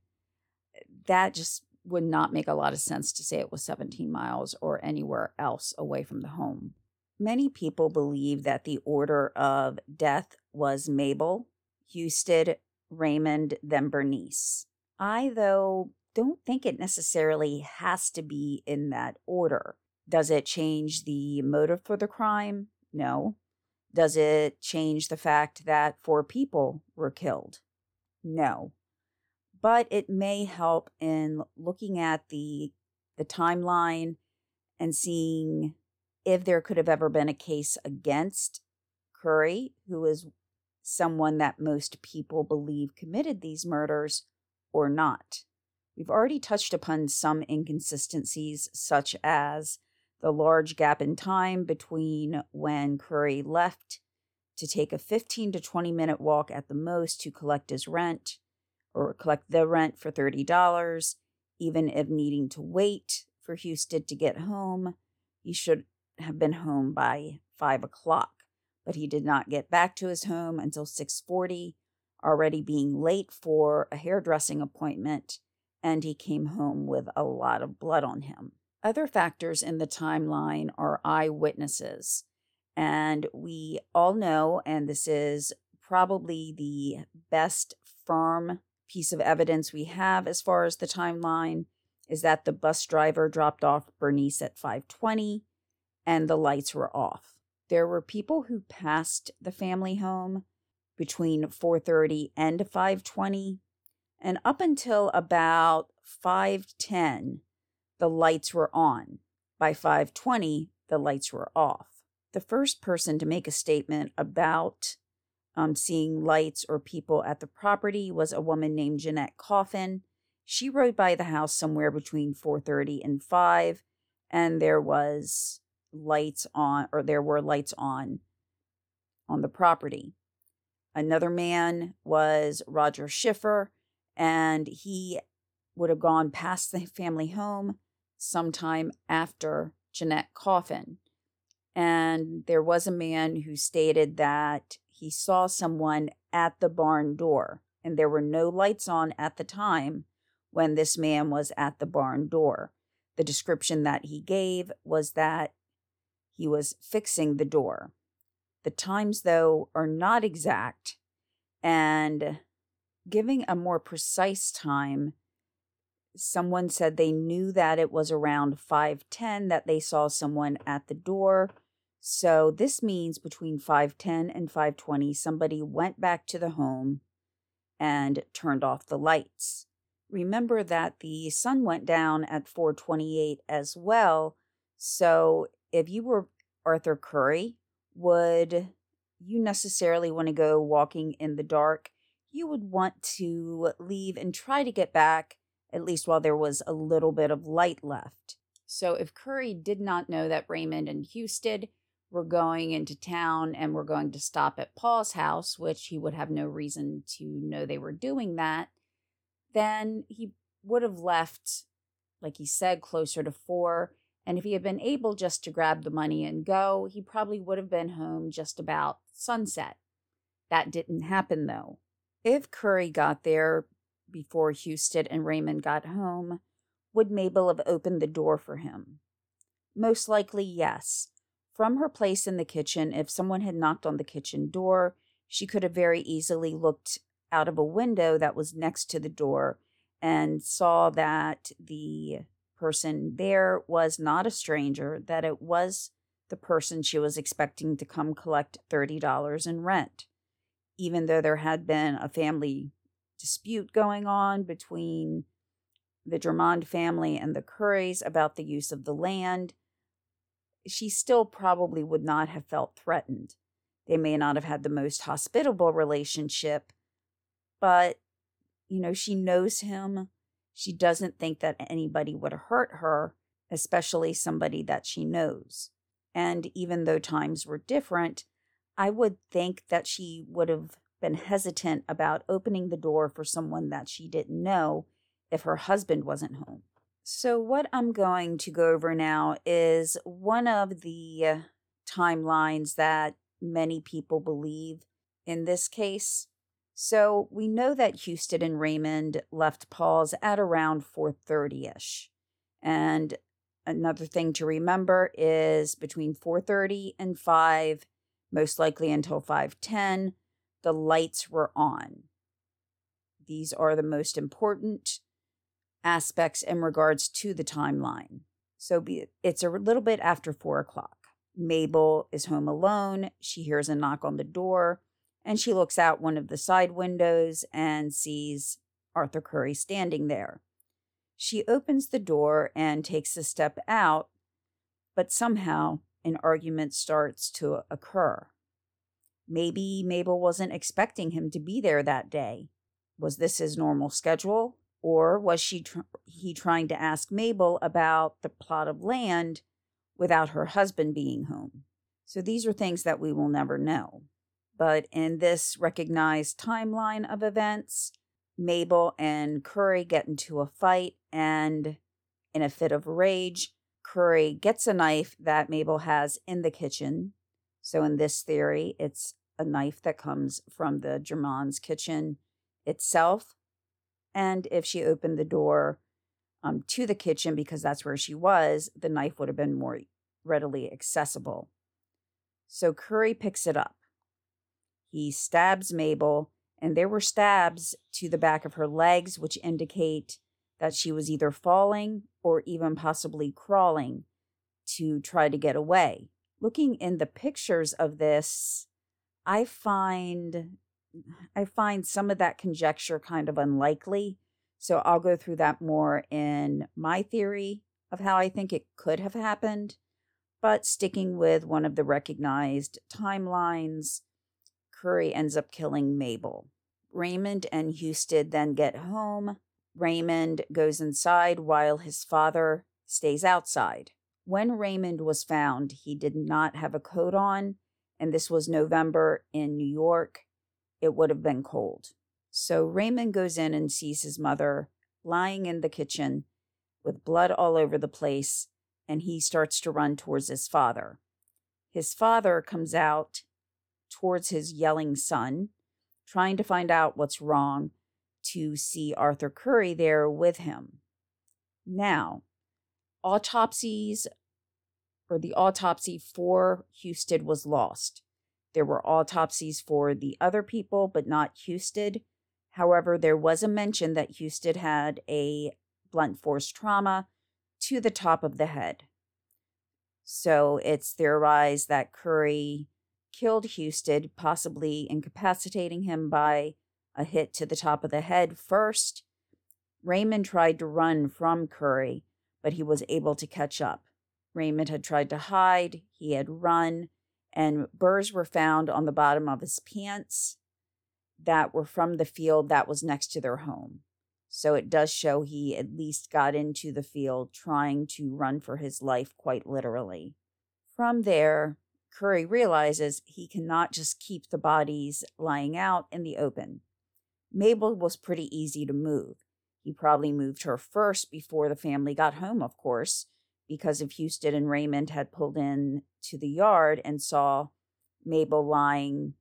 that just would not make a lot of sense to say it was 17 miles or anywhere else away from the home. Many people believe that the order of death was Mabel, Husted, Raymond, then Bernice. I, though, don't think it necessarily has to be in that order. Does it change the motive for the crime? No. Does it change the fact that four people were killed? No but it may help in looking at the the timeline and seeing if there could have ever been a case against Curry, who is someone that most people believe committed these murders, or not. We've already touched upon some inconsistencies, such as the large gap in time between when Curry left to take a 15 to 20 minute walk at the most to collect his rent or collect the rent for $30, even if needing to wait for Husted to get home. He should have been home by 5 o'clock, but he did not get back to his home until 640, already being late for a hairdressing appointment, and he came home with a lot of blood on him. Other factors in the timeline are eyewitnesses. And we all know, and this is probably the best firm piece of evidence we have as far as the timeline is that the bus driver dropped off Bernice at 520 and the lights were off. There were people who passed the family home between 4:30 and 5:20 and up until about 5:10 the lights were on. By 5:20 the lights were off. The first person to make a statement about um, seeing lights or people at the property was a woman named Jeanette Coffin. She rode by the house somewhere between 4:30 and 5 and there was lights on or there were lights on on the property. Another man was Roger Schiffer and he would have gone past the family home sometime after Jeanette Coffin. And there was a man who stated that he saw someone at the barn door, and there were no lights on at the time when this man was at the barn door. The description that he gave was that he was fixing the door. The times, though, are not exact, And giving a more precise time, someone said they knew that it was around 5:10 that they saw someone at the door. So this means between 5:10 and 5:20 somebody went back to the home and turned off the lights. Remember that the sun went down at 4:28 as well. So if you were Arthur Curry, would you necessarily want to go walking in the dark? You would want to leave and try to get back at least while there was a little bit of light left. So if Curry did not know that Raymond and Husted were going into town and were going to stop at Paul's house, which he would have no reason to know they were doing that, then he would have left, like he said, closer to four. And if he had been able just to grab the money and go, he probably would have been home just about sunset. That didn't happen though. If Curry got there before Husted and Raymond got home, would Mabel have opened the door for him? Most likely, yes. From her place in the kitchen, if someone had knocked on the kitchen door, she could have very easily looked out of a window that was next to the door and saw that the person there was not a stranger, that it was the person she was expecting to come collect $30 in rent. Even though there had been a family dispute going on between the Germond family and the Currys about the use of the land, she still probably would not have felt threatened. They may not have had the most hospitable relationship, but, you know, she knows him. She doesn't think that anybody would hurt her, especially somebody that she knows. And even though times were different, I would think that she would have been hesitant about opening the door for someone that she didn't know if her husband wasn't home. So, what I'm going to go over now is one of the timelines that many people believe in this case. So, we know that Husted and Raymond left Paul's at around 4:30ish. And another thing to remember is between 4:30 and 5, most likely until 5:10, the lights were on. These are the most important aspects in regards to the timeline. So be, it's a little bit after four o'clock. Mabel is home alone. She hears a knock on the door and she looks out one of the side windows and sees Arthur Curry standing there. She opens the door and takes a step out, but somehow an argument starts to occur. Maybe Mabel wasn't expecting him to be there that day. Was this his normal schedule? Or was she tr- he trying to ask Mabel about the plot of land without her husband being home? So these are things that we will never know. But in this recognized timeline of events, Mabel and Curry get into a fight, and in a fit of rage, Curry gets a knife that Mabel has in the kitchen. So, in this theory, it's a knife that comes from the Germonds kitchen itself. And if she opened the door um, to the kitchen because that's where she was, the knife would have been more readily accessible. So Curry picks it up. He stabs Mabel, and there were stabs to the back of her legs, which indicate that she was either falling or even possibly crawling to try to get away. Looking in the pictures of this, I find I find some of that conjecture kind of unlikely. So I'll go through that more in my theory of how I think it could have happened. But sticking with one of the recognized timelines, Curry ends up killing Mabel. Raymond and Husted then get home. Raymond goes inside while his father stays outside. When Raymond was found, he did not have a coat on and this was November in New York, it would have been cold. So Raymond goes in and sees his mother lying in the kitchen with blood all over the place, and he starts to run towards his father. His father comes out towards his yelling son, trying to find out what's wrong, to see Arthur Curry there with him. Now, autopsies or the autopsy for Husted was lost. There were autopsies for the other people, but not Husted. However, there was a mention that Husted had a blunt force trauma to the top of the head. So it's theorized that Curry killed Husted, possibly incapacitating him by a hit to the top of the head first. Raymond tried to run from Curry, but he was able to catch up. Raymond had tried to hide, he had run, and burrs were found on the bottom of his pants that were from the field that was next to their home. So it does show he at least got into the field trying to run for his life, quite literally. From there, Curry realizes he cannot just keep the bodies lying out in the open. Mabel was pretty easy to move. He probably moved her first before the family got home, of course, because if Husted and Raymond had pulled in to the yard and saw Mabel lying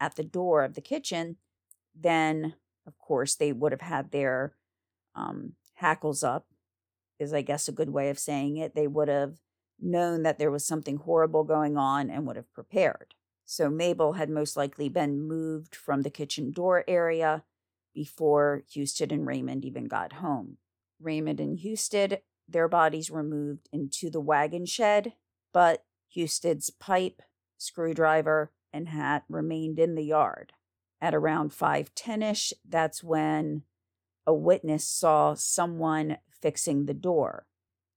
at the door of the kitchen, then of course they would have had their um, hackles up, is I guess a good way of saying it. They would have known that there was something horrible going on and would have prepared. So Mabel had most likely been moved from the kitchen door area before Husted and Raymond even got home. Raymond and Husted, their bodies were moved into the wagon shed, but Husted's pipe, screwdriver, and hat remained in the yard. At around 5:10 ish, that's when a witness saw someone fixing the door.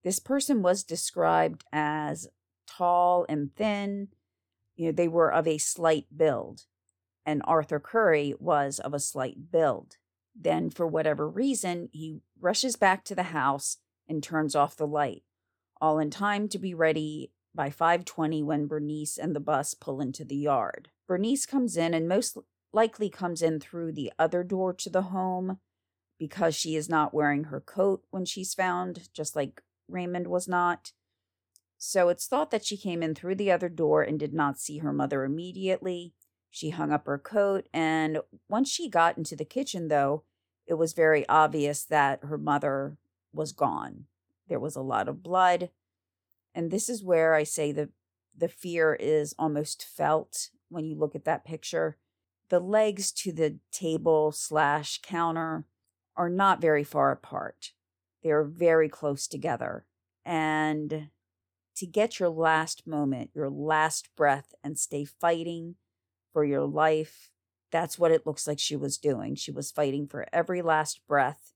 This person was described as tall and thin. You know, they were of a slight build and Arthur Curry was of a slight build. Then, for whatever reason, he rushes back to the house and turns off the light, all in time to be ready by 5:20 when Bernice and the bus pull into the yard. Bernice comes in and most likely comes in through the other door to the home because she is not wearing her coat when she's found, just like Raymond was not. So it's thought that she came in through the other door and did not see her mother immediately. She hung up her coat, and once she got into the kitchen, though, it was very obvious that her mother was gone. There was a lot of blood. And this is where I say the, the fear is almost felt when you look at that picture. The legs to the table slash counter are not very far apart. They are very close together. And to get your last moment, your last breath, and stay fighting for your life. That's what it looks like she was doing. She was fighting for every last breath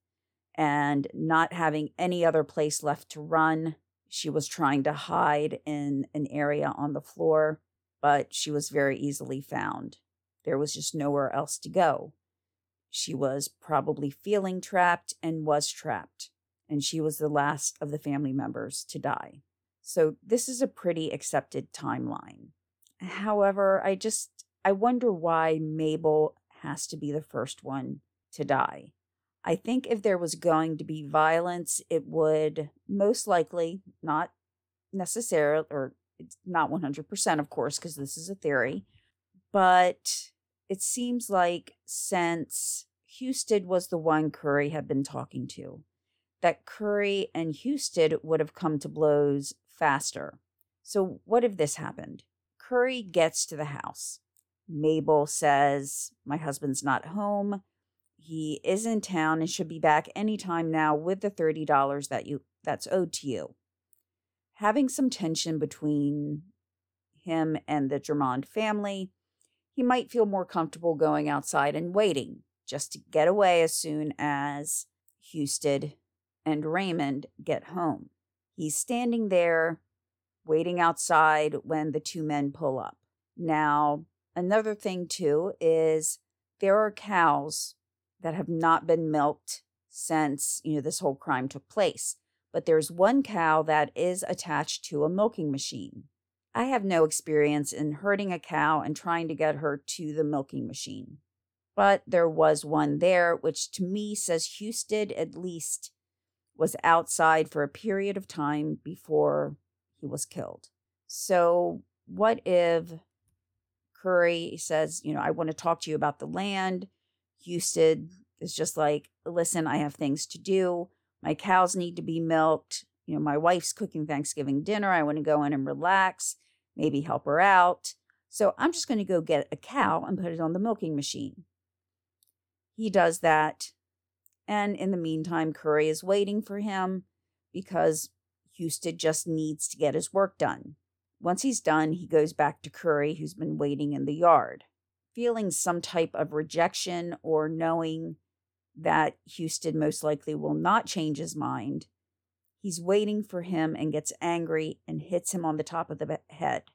and not having any other place left to run. She was trying to hide in an area on the floor, but she was very easily found. There was just nowhere else to go. She was probably feeling trapped and was trapped, and she was the last of the family members to die. So, this is a pretty accepted timeline. However, I just I wonder why Mabel has to be the first one to die. I think if there was going to be violence, it would most likely, not necessarily, or not 100%, of course, because this is a theory, but it seems like since Husted was the one Curry had been talking to, that Curry and Husted would have come to blows faster. So, what if this happened? Curry gets to the house. Mabel says, My husband's not home. He is in town and should be back anytime now with the $30 that you that's owed to you. Having some tension between him and the Germond family, he might feel more comfortable going outside and waiting just to get away as soon as Husted and Raymond get home. He's standing there waiting outside when the two men pull up. Now, Another thing, too, is there are cows that have not been milked since, you know, this whole crime took place. But there's one cow that is attached to a milking machine. I have no experience in herding a cow and trying to get her to the milking machine. But there was one there, which to me says Husted at least was outside for a period of time before he was killed. So, what if Curry says, you know, I want to talk to you about the land. Husted is just like, listen, I have things to do. My cows need to be milked. You know, my wife's cooking Thanksgiving dinner. I want to go in and relax, maybe help her out. So I'm just going to go get a cow and put it on the milking machine. He does that. And in the meantime, Curry is waiting for him because Husted just needs to get his work done. Once he's done, he goes back to Curry, who's been waiting in the yard. Feeling some type of rejection or knowing that Husted most likely will not change his mind, he's waiting for him and gets angry and hits him on the top of the head.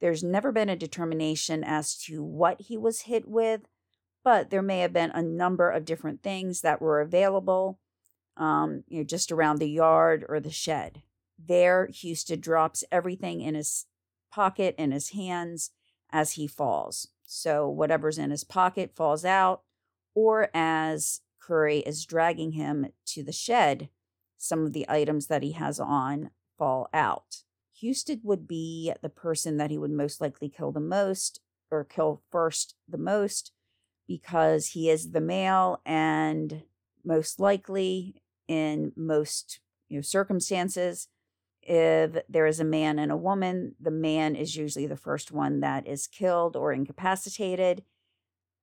There's never been a determination as to what he was hit with, but there may have been a number of different things that were available, um, you know, just around the yard or the shed. There, Husted drops everything in his pocket and his hands as he falls. So whatever's in his pocket falls out, or as Curry is dragging him to the shed, some of the items that he has on fall out. Husted would be the person that he would most likely kill the most or kill first the most because he is the male and most likely in most you know circumstances if there is a man and a woman the man is usually the first one that is killed or incapacitated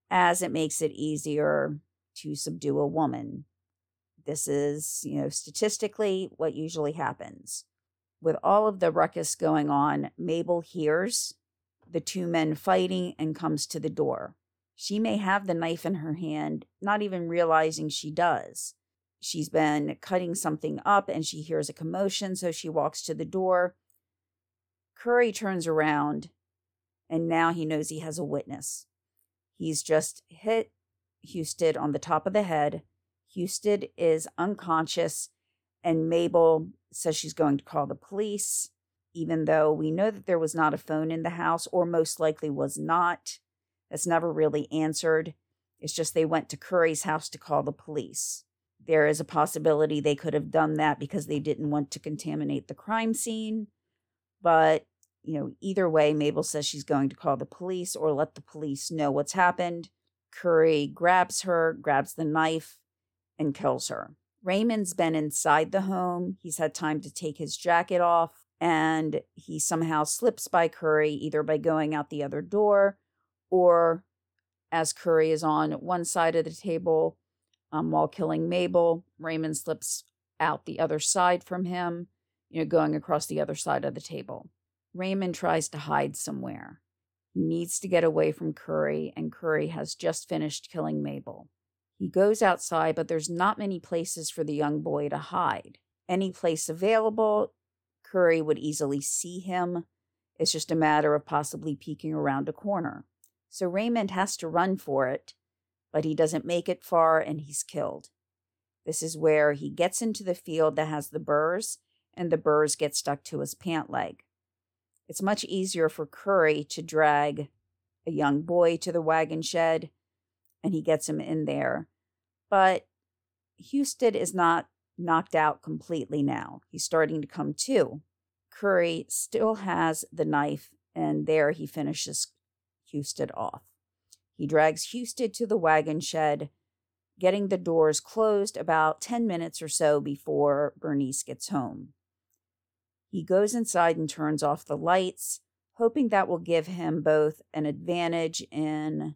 as it makes it easier to subdue a woman this is you know statistically what usually happens with all of the ruckus going on, Mabel hears the two men fighting and comes to the door. She may have the knife in her hand, not even realizing she does. She's been cutting something up and she hears a commotion, so she walks to the door. Curry turns around and now he knows he has a witness. He's just hit Husted on the top of the head. Husted is unconscious and Mabel says she's going to call the police, even though we know that there was not a phone in the house, or most likely was not. That's never really answered. It's just they went to Curry's house to call the police. There is a possibility they could have done that because they didn't want to contaminate the crime scene. But, you know, either way, Mabel says she's going to call the police or let the police know what's happened. Curry grabs her, grabs the knife, and kills her. Raymond's been inside the home. He's had time to take his jacket off, and he somehow slips by Curry, either by going out the other door or as Curry is on one side of the table um, while killing Mabel. Raymond slips out the other side from him, you know, going across the other side of the table. Raymond tries to hide somewhere. He needs to get away from Curry, and Curry has just finished killing Mabel. He goes outside, but there's not many places for the young boy to hide. Any place available, Curry would easily see him. It's just a matter of possibly peeking around a corner. So Raymond has to run for it, but he doesn't make it far and he's killed. This is where he gets into the field that has the burrs, and the burrs get stuck to his pant leg. It's much easier for Curry to drag a young boy to the wagon shed and he gets him in there. But Husted is not knocked out completely now. He's starting to come to. Curry still has the knife, and there he finishes Husted off. He drags Husted to the wagon shed, getting the doors closed about 10 minutes or so before Bernice gets home. He goes inside and turns off the lights, hoping that will give him both an advantage in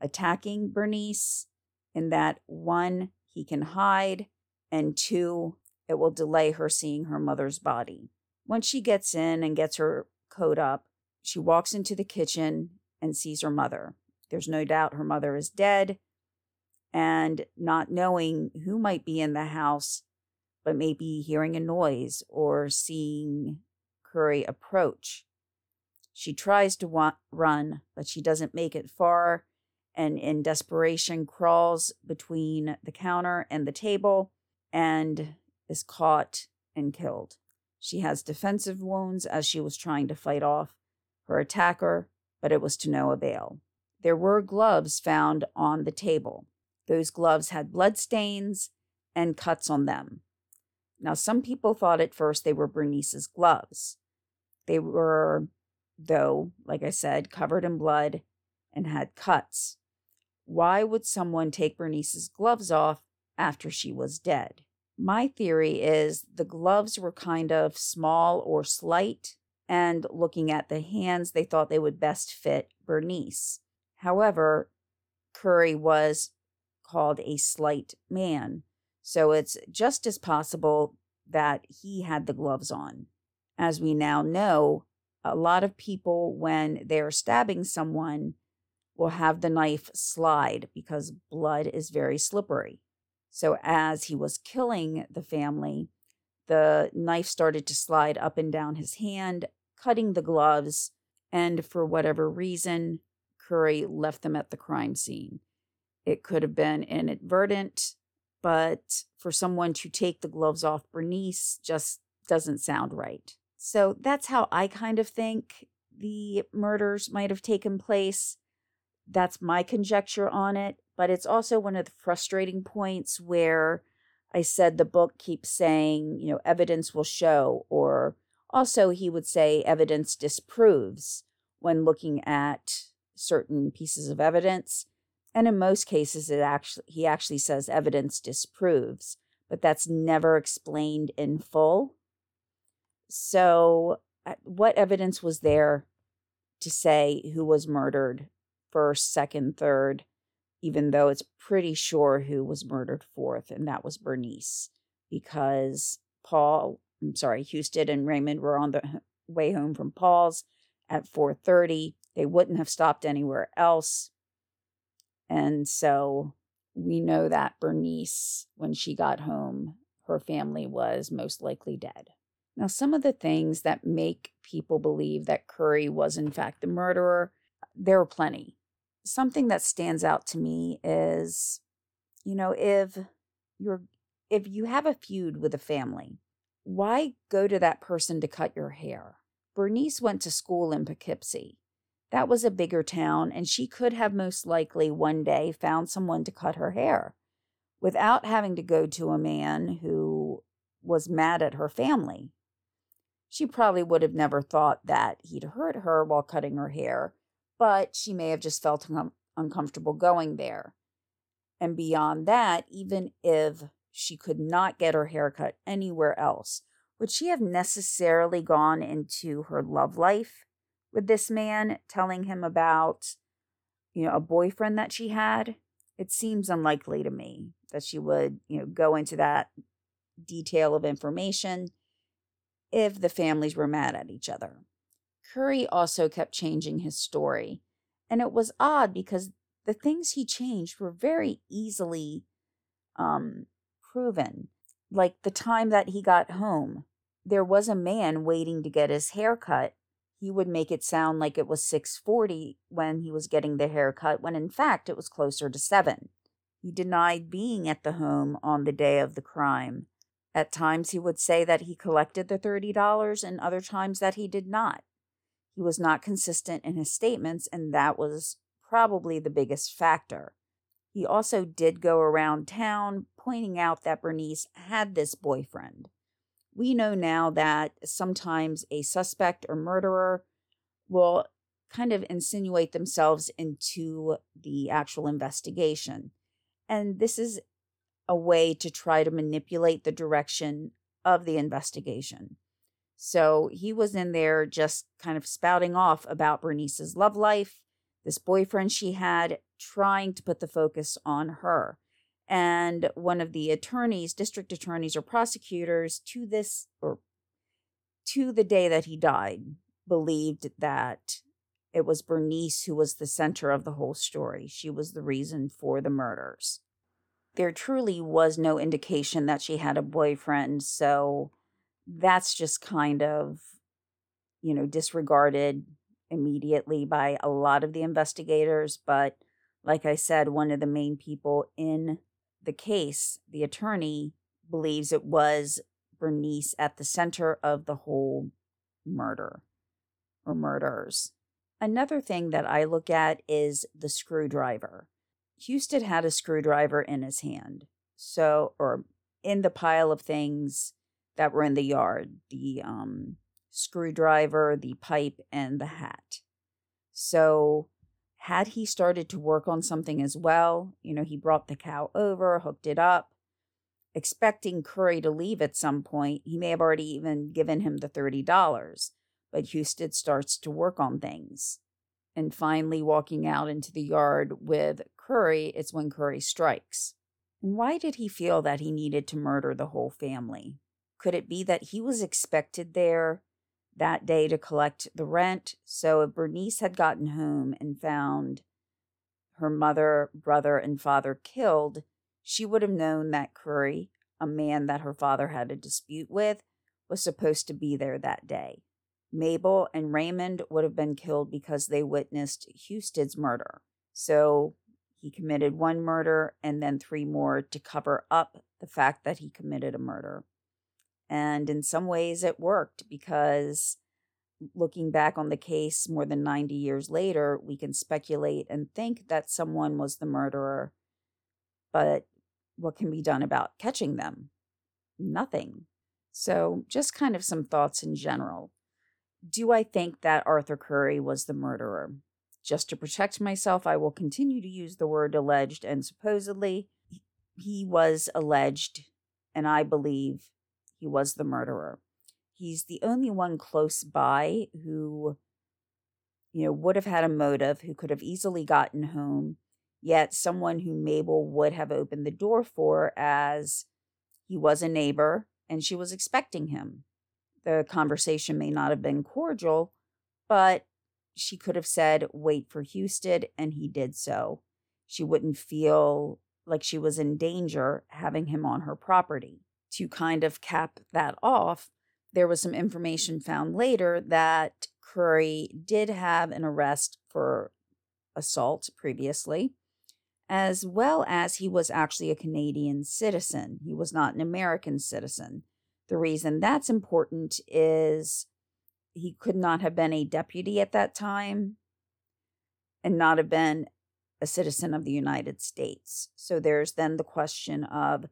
attacking Bernice, in that one, he can hide, and two, it will delay her seeing her mother's body. Once she gets in and gets her coat up, she walks into the kitchen and sees her mother. There's no doubt her mother is dead, and not knowing who might be in the house, but maybe hearing a noise or seeing Curry approach. She tries to run, but she doesn't make it far and in desperation crawls between the counter and the table and is caught and killed. She has defensive wounds as she was trying to fight off her attacker, but it was to no avail. There were gloves found on the table. Those gloves had blood stains and cuts on them. Now, some people thought at first they were Bernice's gloves. They were, though, like I said, covered in blood and had cuts. Why would someone take Bernice's gloves off after she was dead? My theory is the gloves were kind of small or slight, And looking at the hands, they thought they would best fit Bernice. However, Curry was called a slight man, so it's just as possible that he had the gloves on. As we now know, a lot of people, when they're stabbing someone, will have the knife slide because blood is very slippery. So, as he was killing the family, the knife started to slide up and down his hand, cutting the gloves, and for whatever reason, Curry left them at the crime scene. It could have been inadvertent, but for someone to take the gloves off Bernice just doesn't sound right. So that's how I kind of think the murders might have taken place. That's my conjecture on it. But it's also one of the frustrating points where I said the book keeps saying, you know, evidence will show, or also he would say evidence disproves when looking at certain pieces of evidence. And in most cases, it actually he actually says evidence disproves, but that's never explained in full. So, uh, what evidence was there to say who was murdered first, second, third, even though it's pretty sure who was murdered fourth, and that was Bernice, because Paul, I'm sorry, Husted and Raymond were on the way home from Paul's at 4:30. They wouldn't have stopped anywhere else. And so we know that Bernice, when she got home, her family was most likely dead. Now, some of the things that make people believe that Curry was, in fact, the murderer, there are plenty. Something that stands out to me is, you know, if you're if you have a feud with a family, why go to that person to cut your hair? Bernice went to school in Poughkeepsie. That was a bigger town, and she could have most likely one day found someone to cut her hair without having to go to a man who was mad at her family she probably would have never thought that he'd hurt her while cutting her hair, but she may have just felt un- uncomfortable going there. And beyond that, even if she could not get her hair cut anywhere else, would she have necessarily gone into her love life with this man, telling him about, you know, a boyfriend that she had? It seems unlikely to me that she would, you know, go into that detail of information if the families were mad at each other. Curry also kept changing his story, and it was odd because the things he changed were very easily um, proven. Like the time that he got home, there was a man waiting to get his hair cut. He would make it sound like it was 6:40 when he was getting the haircut when in fact it was closer to 7. He denied being at the home on the day of the crime at times he would say that he collected the $30 and other times that he did not. He was not consistent in his statements, and that was probably the biggest factor. He also did go around town pointing out that Bernice had this boyfriend. We know now that sometimes a suspect or murderer will kind of insinuate themselves into the actual investigation. And this is a way to try to manipulate the direction of the investigation. So he was in there just kind of spouting off about Bernice's love life, this boyfriend she had, trying to put the focus on her. And one of the attorneys, district attorneys or prosecutors to this or to the day that he died, believed that it was Bernice who was the center of the whole story. She was the reason for the murders there truly was no indication that she had a boyfriend. So that's just kind of, you know, disregarded immediately by a lot of the investigators. But like I said, one of the main people in the case, the attorney, believes it was Bernice at the center of the whole murder or murders. Another thing that I look at is the screwdriver. Husted had a screwdriver in his hand. So, or in the pile of things that were in the yard the um, screwdriver, the pipe, and the hat. So, had he started to work on something as well, you know, he brought the cow over, hooked it up, expecting Curry to leave at some point. He may have already even given him the $30. but Husted starts to work on things. And finally, walking out into the yard with Curry, it's when Curry strikes. Why did he feel that he needed to murder the whole family? Could it be that he was expected there that day to collect the rent? So if Bernice had gotten home and found her mother, brother, and father killed, she would have known that Curry, a man that her father had a dispute with, was supposed to be there that day. Mabel and Raymond would have been killed because they witnessed Husted's murder. So he committed one murder and then three more to cover up the fact that he committed a murder. And in some ways, it worked because looking back on the case more than 90 years later, we can speculate and think that someone was the murderer. But what can be done about catching them? Nothing. So, just kind of some thoughts in general. Do I think that Arthur Curry was the murderer? Just to protect myself, I will continue to use the word alleged and supposedly. He was alleged, and I believe he was the murderer. He's the only one close by who, you know, would have had a motive, who could have easily gotten home, yet someone who Mabel would have opened the door for as he was a neighbor and she was expecting him. The conversation may not have been cordial, but she could have said, wait for Husted, and he did so. She wouldn't feel like she was in danger having him on her property. To kind of cap that off, there was some information found later that Curry did have an arrest for assault previously, as well as he was actually a Canadian citizen. He was not an American citizen. The reason that's important is he could not have been a deputy at that time and not have been a citizen of the United States. So there's then the question of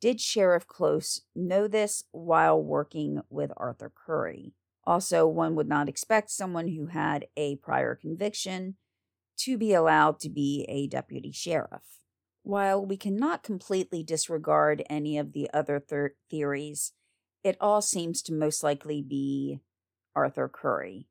did Sheriff Close know this while working with Arthur Curry? Also, one would not expect someone who had a prior conviction to be allowed to be a deputy sheriff. While we cannot completely disregard any of the other theories, it all seems to most likely be Arthur Curry.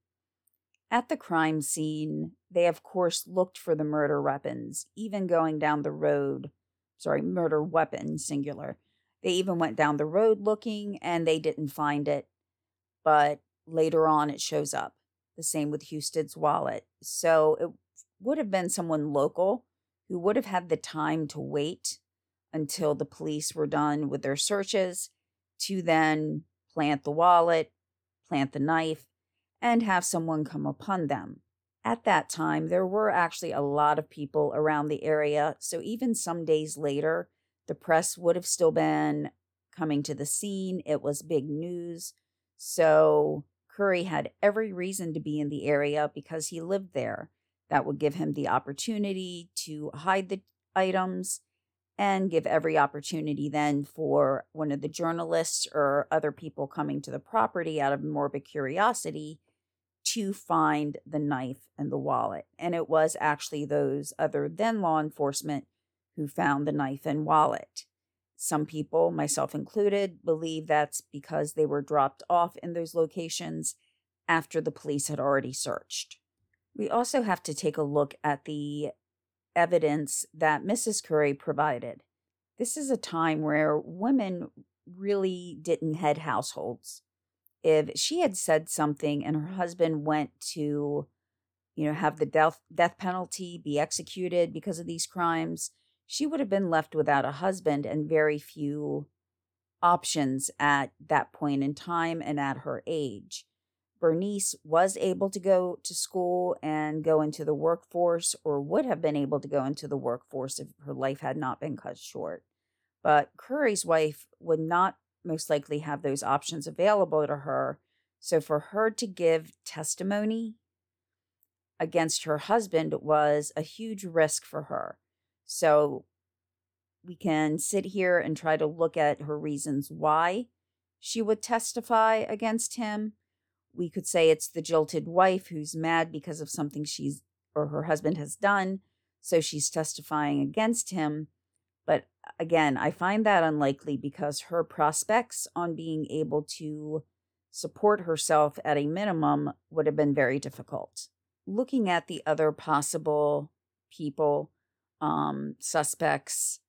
At the crime scene, they of course looked for the murder weapons, even going down the road. Sorry, murder weapon, singular. They even went down the road looking and they didn't find it. But later on, it shows up. The same with Husted's wallet. So it would have been someone local who would have had the time to wait until the police were done with their searches to then plant the wallet, plant the knife, and have someone come upon them. At that time, there were actually a lot of people around the area, so even some days later, the press would have still been coming to the scene. It was big news. So Curry had every reason to be in the area because he lived there. That would give him the opportunity to hide the items and give every opportunity then for one of the journalists or other people coming to the property out of morbid curiosity to find the knife and the wallet. And it was actually those other than law enforcement who found the knife and wallet. Some people, myself included, believe that's because they were dropped off in those locations after the police had already searched. We also have to take a look at the evidence that Mrs. Curry provided. This is a time where women really didn't head households. If she had said something and her husband went to, you know, have the death death penalty be executed because of these crimes, she would have been left without a husband and very few options at that point in time and at her age. Bernice was able to go to school and go into the workforce, or would have been able to go into the workforce if her life had not been cut short. But Curry's wife would not most likely have those options available to her. So for her to give testimony against her husband was a huge risk for her. So we can sit here and try to look at her reasons why she would testify against him we could say it's the jilted wife who's mad because of something she's or her husband has done, so she's testifying against him. But again, I find that unlikely because her prospects on being able to support herself at a minimum would have been very difficult. Looking at the other possible people, um, suspects,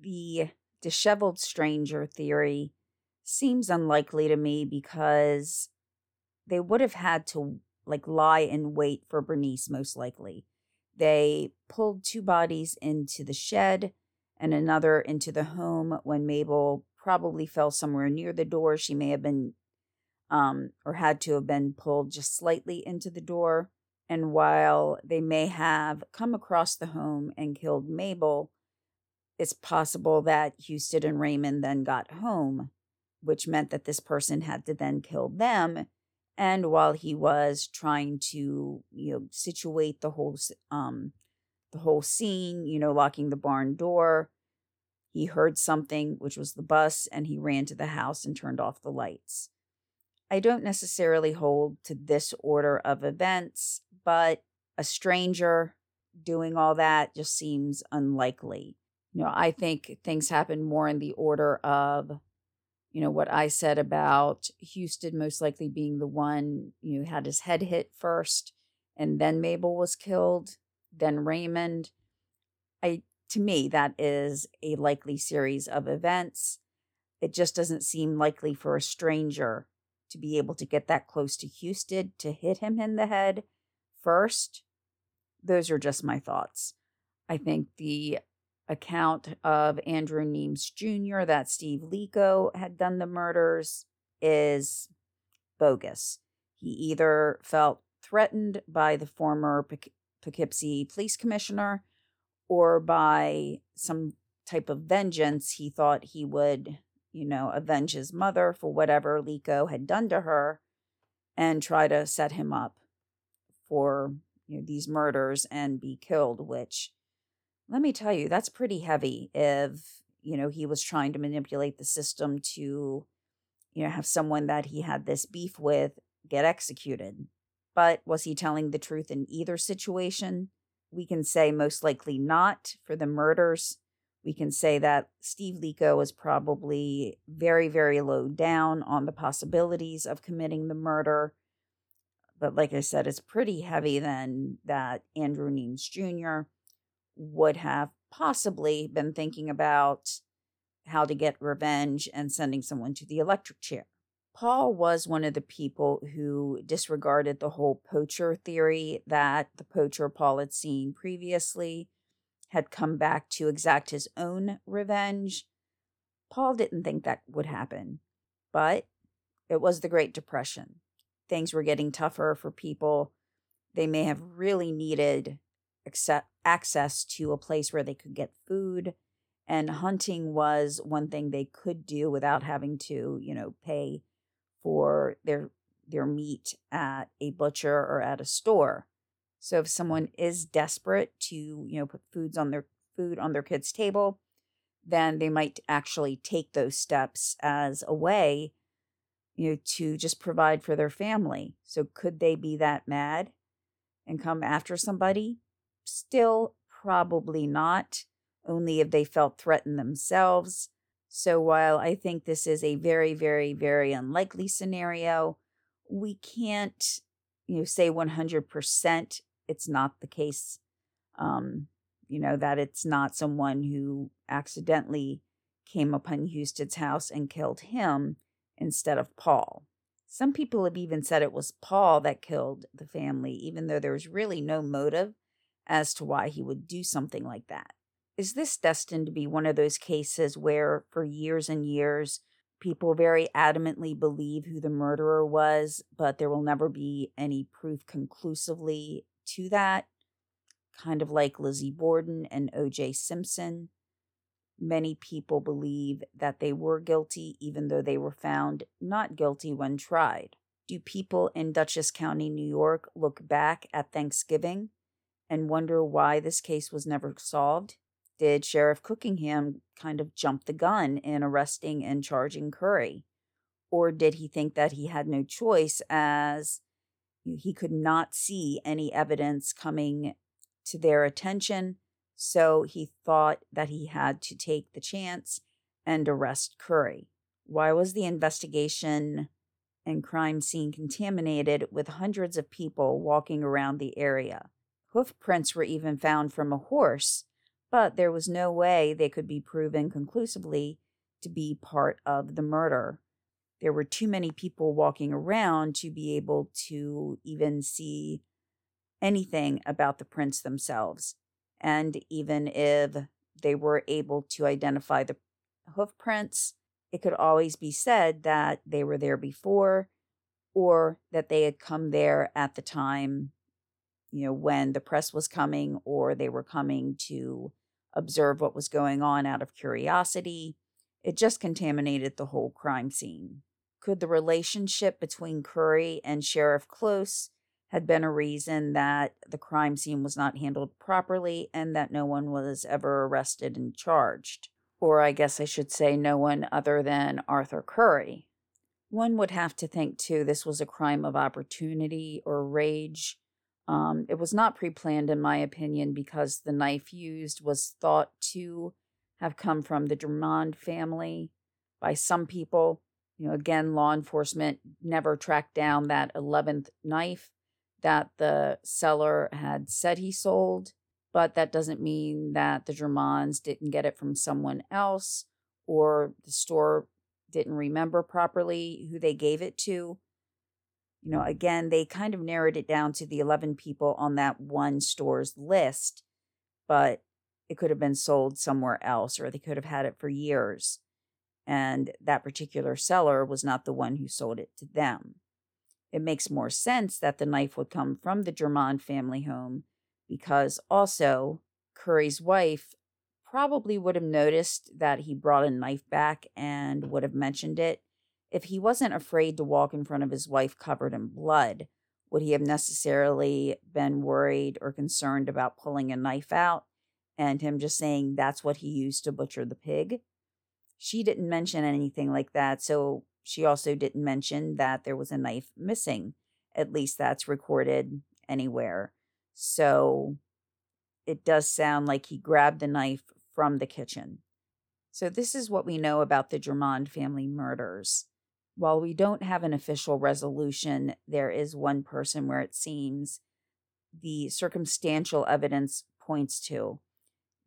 the disheveled stranger theory seems unlikely to me because they would have had to like lie in wait for Bernice most likely. They pulled two bodies into the shed and another into the home when Mabel probably fell somewhere near the door. She may have been um, or had to have been pulled just slightly into the door. And while they may have come across the home and killed Mabel, it's possible that Husted and Raymond then got home, which meant that this person had to then kill them. And while he was trying to, you know, situate the whole um the whole scene, you know, locking the barn door, he heard something, which was the bus, and he ran to the house and turned off the lights. I don't necessarily hold to this order of events, but a stranger doing all that just seems unlikely. You know, I think things happen more in the order of, you know, what I said about Husted most likely being the one, you know, had his head hit first and then Mabel was killed, then Raymond. I to me that is a likely series of events. It just doesn't seem likely for a stranger to be able to get that close to Husted to hit him in the head first. Those are just my thoughts. I think the account of Andrew Nemes Jr. that Steve Lico had done the murders is bogus. He either felt threatened by the former Poughkeepsie police commissioner or by some type of vengeance. He thought he would, you know, avenge his mother for whatever Lico had done to her and try to set him up for you know, these murders and be killed, which let me tell you, that's pretty heavy if, you know, he was trying to manipulate the system to, you know, have someone that he had this beef with get executed. But was he telling the truth in either situation? We can say most likely not for the murders. We can say that Steve Lico was probably very, very low down on the possibilities of committing the murder. But like I said, it's pretty heavy then that Andrew Nemes Jr would have possibly been thinking about how to get revenge and sending someone to the electric chair. Paul was one of the people who disregarded the whole poacher theory that the poacher Paul had seen previously had come back to exact his own revenge. Paul didn't think that would happen, but it was the Great Depression. Things were getting tougher for people. They may have really needed accept, access to a place where they could get food and hunting was one thing they could do without having to you know pay for their their meat at a butcher or at a store so if someone is desperate to you know put foods on their food on their kids table then they might actually take those steps as a way you know to just provide for their family so could they be that mad and come after somebody Still, probably not, only if they felt threatened themselves. So while I think this is a very, very, very unlikely scenario, we can't, you know, say 100% it's not the case. Um, you know, that it's not someone who accidentally came upon Husted's house and killed him instead of Paul. Some people have even said it was Paul that killed the family, even though there's really no motive as to why he would do something like that. Is this destined to be one of those cases where, for years and years, people very adamantly believe who the murderer was, but there will never be any proof conclusively to that? Kind of like Lizzie Borden and O.J. Simpson. Many people believe that they were guilty, even though they were found not guilty when tried. Do people in Dutchess County, New York, look back at Thanksgiving and wonder why this case was never solved? Did Sheriff Cookingham kind of jump the gun in arresting and charging Curry? Or did he think that he had no choice as he could not see any evidence coming to their attention? So he thought that he had to take the chance and arrest Curry. Why was the investigation and crime scene contaminated with hundreds of people walking around the area. Hoof prints were even found from a horse, but there was no way they could be proven conclusively to be part of the murder. There were too many people walking around to be able to even see anything about the prints themselves. And even if they were able to identify the hoof prints, it could always be said that they were there before or that they had come there at the time, you know, when the press was coming or they were coming to observe what was going on out of curiosity. It just contaminated the whole crime scene. Could the relationship between Curry and Sheriff Close had been a reason that the crime scene was not handled properly and that no one was ever arrested and charged? or I guess I should say no one other than Arthur Curry. One would have to think, too, this was a crime of opportunity or rage. Um, it was not pre planned, in my opinion, because the knife used was thought to have come from the Germond family by some people. You know, again, law enforcement never tracked down that 11th knife that the seller had said he sold but that doesn't mean that the Germonds didn't get it from someone else or the store didn't remember properly who they gave it to. You know, again, they kind of narrowed it down to the 11 people on that one store's list, but it could have been sold somewhere else or they could have had it for years. And that particular seller was not the one who sold it to them. It makes more sense that the knife would come from the Germond family home because also Curry's wife probably would have noticed that he brought a knife back and would have mentioned it. If he wasn't afraid to walk in front of his wife covered in blood, would he have necessarily been worried or concerned about pulling a knife out and him just saying that's what he used to butcher the pig? She didn't mention anything like that, so she also didn't mention that there was a knife missing. At least that's recorded anywhere. So it does sound like he grabbed the knife from the kitchen. So, this is what we know about the Germond family murders. While we don't have an official resolution, there is one person where it seems the circumstantial evidence points to.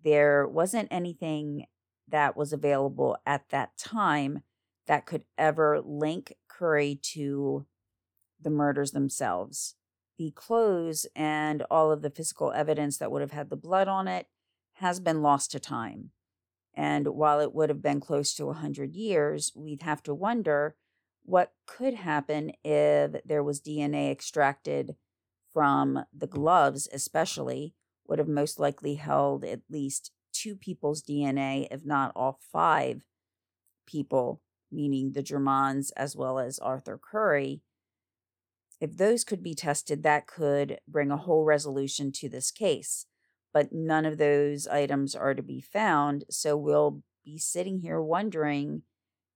There wasn't anything that was available at that time that could ever link Curry to the murders themselves the clothes and all of the physical evidence that would have had the blood on it has been lost to time. And while it would have been close to a 100 years, we'd have to wonder what could happen if there was DNA extracted from the gloves, especially, would have most likely held at least two people's DNA, if not all five people, meaning the Germonds as well as Arthur Curry, if those could be tested, that could bring a whole resolution to this case. But none of those items are to be found. So we'll be sitting here wondering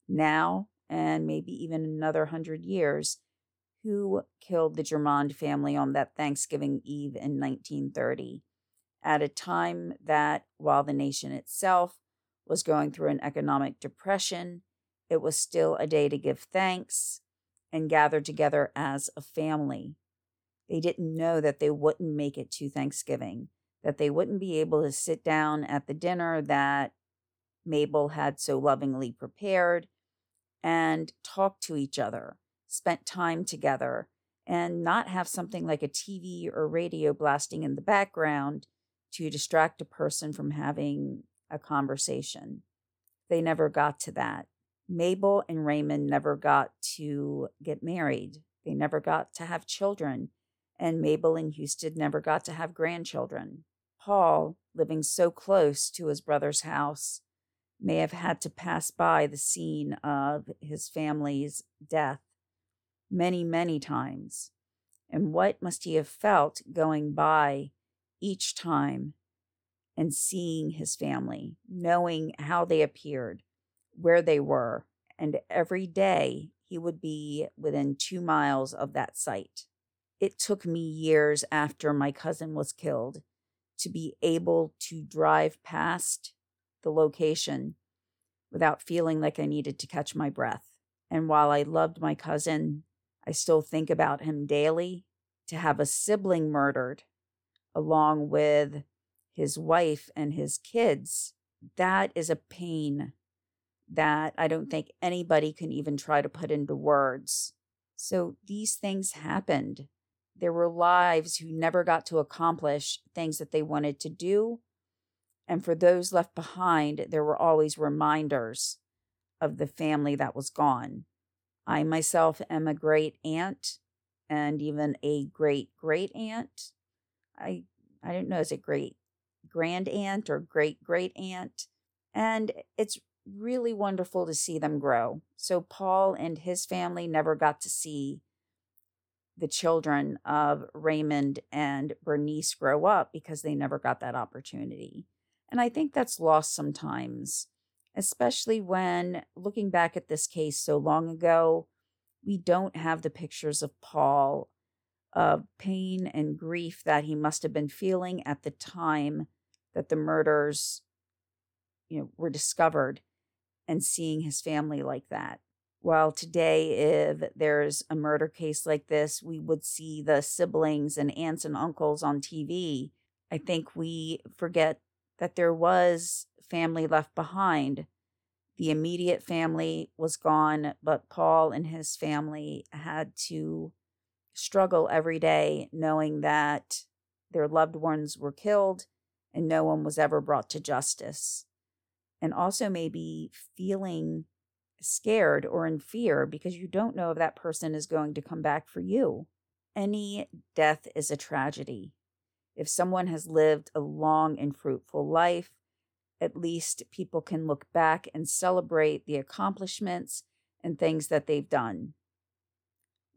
now and maybe even another hundred years who killed the Germond family on that Thanksgiving Eve in 1930 at a time that, while the nation itself was going through an economic depression, it was still a day to give thanks and gather together as a family. They didn't know that they wouldn't make it to Thanksgiving, that they wouldn't be able to sit down at the dinner that Mabel had so lovingly prepared and talk to each other, spent time together, and not have something like a TV or radio blasting in the background to distract a person from having a conversation. They never got to that. Mabel and Raymond never got to get married. They never got to have children. And Mabel and Husted never got to have grandchildren. Paul, living so close to his brother's house, may have had to pass by the scene of his family's death many, many times. And what must he have felt going by each time and seeing his family, knowing how they appeared, where they were, and every day he would be within two miles of that site. It took me years after my cousin was killed to be able to drive past the location without feeling like I needed to catch my breath. And while I loved my cousin I still think about him daily. To have a sibling murdered along with his wife and his kids, that is a pain that I don't think anybody can even try to put into words. So these things happened. There were lives who never got to accomplish things that they wanted to do. And for those left behind, there were always reminders of the family that was gone. I myself am a great aunt and even a great great aunt. I I don't know, is it great grand aunt or great great aunt? And it's really wonderful to see them grow. So Paul and his family never got to see the children of Raymond and Bernice grow up because they never got that opportunity. And I think that's lost sometimes, especially when looking back at this case so long ago, we don't have the pictures of Paul of pain and grief that he must have been feeling at the time that the murders you know were discovered and seeing his family like that. While today, if there's a murder case like this, we would see the siblings and aunts and uncles on TV. I think we forget that there was family left behind. The immediate family was gone, but Paul and his family had to struggle every day knowing that their loved ones were killed and no one was ever brought to justice and also maybe feeling scared or in fear because you don't know if that person is going to come back for you. Any death is a tragedy. If someone has lived a long and fruitful life, at least people can look back and celebrate the accomplishments and things that they've done.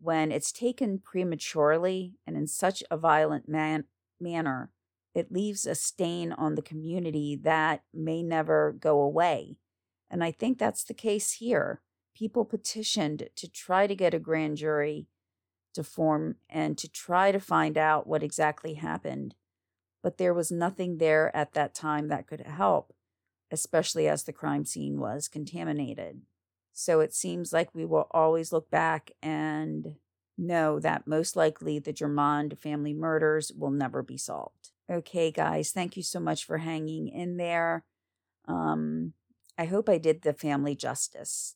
When it's taken prematurely and in such a violent man- manner, it leaves a stain on the community that may never go away. And I think that's the case here. People petitioned to try to get a grand jury to form and to try to find out what exactly happened. But there was nothing there at that time that could help, especially as the crime scene was contaminated. So it seems like we will always look back and know that most likely the Germond family murders will never be solved. Okay, guys, thank you so much for hanging in there. Um, I hope I did the family justice.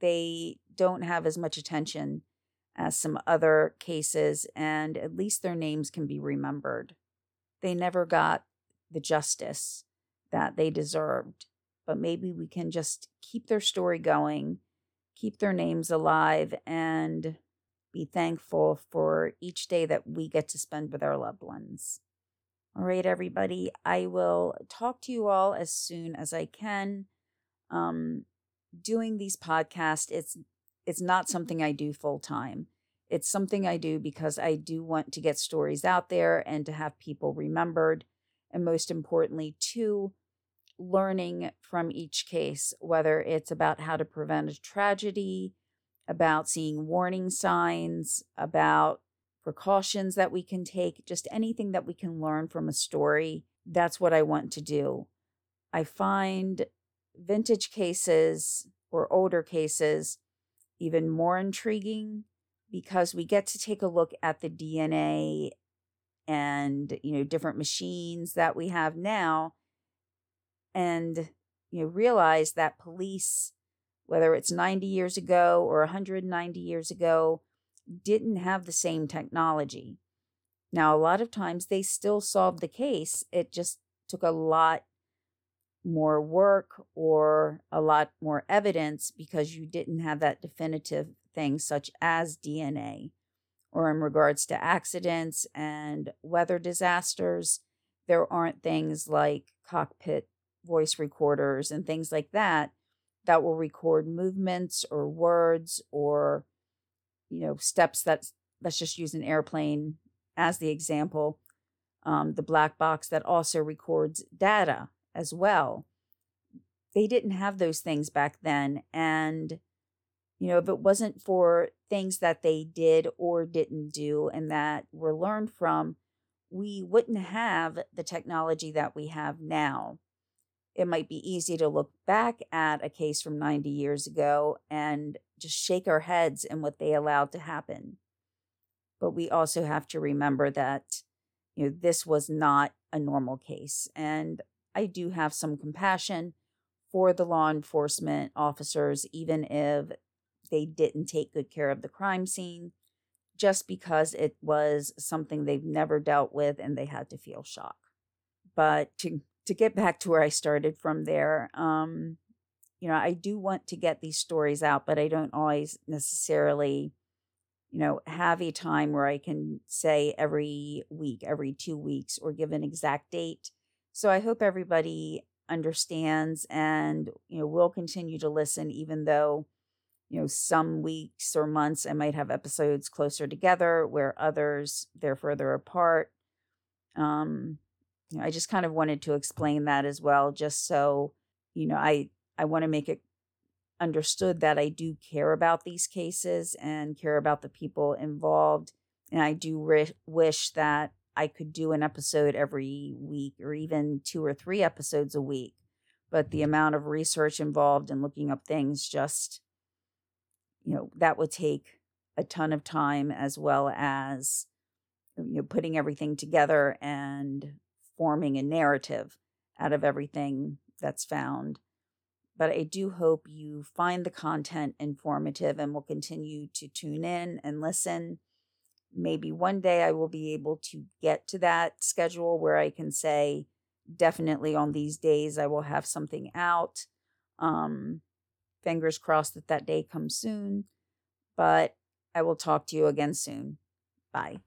They don't have as much attention as some other cases, and at least their names can be remembered. They never got the justice that they deserved, but maybe we can just keep their story going, keep their names alive, and be thankful for each day that we get to spend with our loved ones. All right, everybody. I will talk to you all as soon as I can. Um, doing these podcasts, it's it's not something I do full time. It's something I do because I do want to get stories out there and to have people remembered, and most importantly, to learning from each case, whether it's about how to prevent a tragedy, about seeing warning signs, about precautions that we can take, just anything that we can learn from a story. That's what I want to do. I find vintage cases or older cases even more intriguing because we get to take a look at the DNA and you know different machines that we have now and you know realize that police whether it's 90 years ago or 190 years ago didn't have the same technology. Now, a lot of times they still solved the case, it just took a lot more work or a lot more evidence because you didn't have that definitive thing, such as DNA. Or in regards to accidents and weather disasters, there aren't things like cockpit voice recorders and things like that that will record movements or words or you know steps that let's just use an airplane as the example um, the black box that also records data as well they didn't have those things back then and you know if it wasn't for things that they did or didn't do and that were learned from we wouldn't have the technology that we have now it might be easy to look back at a case from 90 years ago and just shake our heads in what they allowed to happen. But we also have to remember that, you know, this was not a normal case. And I do have some compassion for the law enforcement officers, even if they didn't take good care of the crime scene, just because it was something they've never dealt with and they had to feel shock. But to to get back to where I started from there, um, you know, I do want to get these stories out, but I don't always necessarily, you know, have a time where I can say every week, every two weeks, or give an exact date. So I hope everybody understands and, you know, will continue to listen, even though, you know, some weeks or months I might have episodes closer together where others they're further apart. Um, you know, I just kind of wanted to explain that as well, just so, you know, I I want to make it understood that I do care about these cases and care about the people involved. And I do re- wish that I could do an episode every week or even two or three episodes a week. But the mm-hmm. amount of research involved and looking up things just, you know, that would take a ton of time as well as, you know, putting everything together and forming a narrative out of everything that's found but I do hope you find the content informative and will continue to tune in and listen. Maybe one day I will be able to get to that schedule where I can say, definitely on these days I will have something out. Um, fingers crossed that that day comes soon, but I will talk to you again soon. Bye.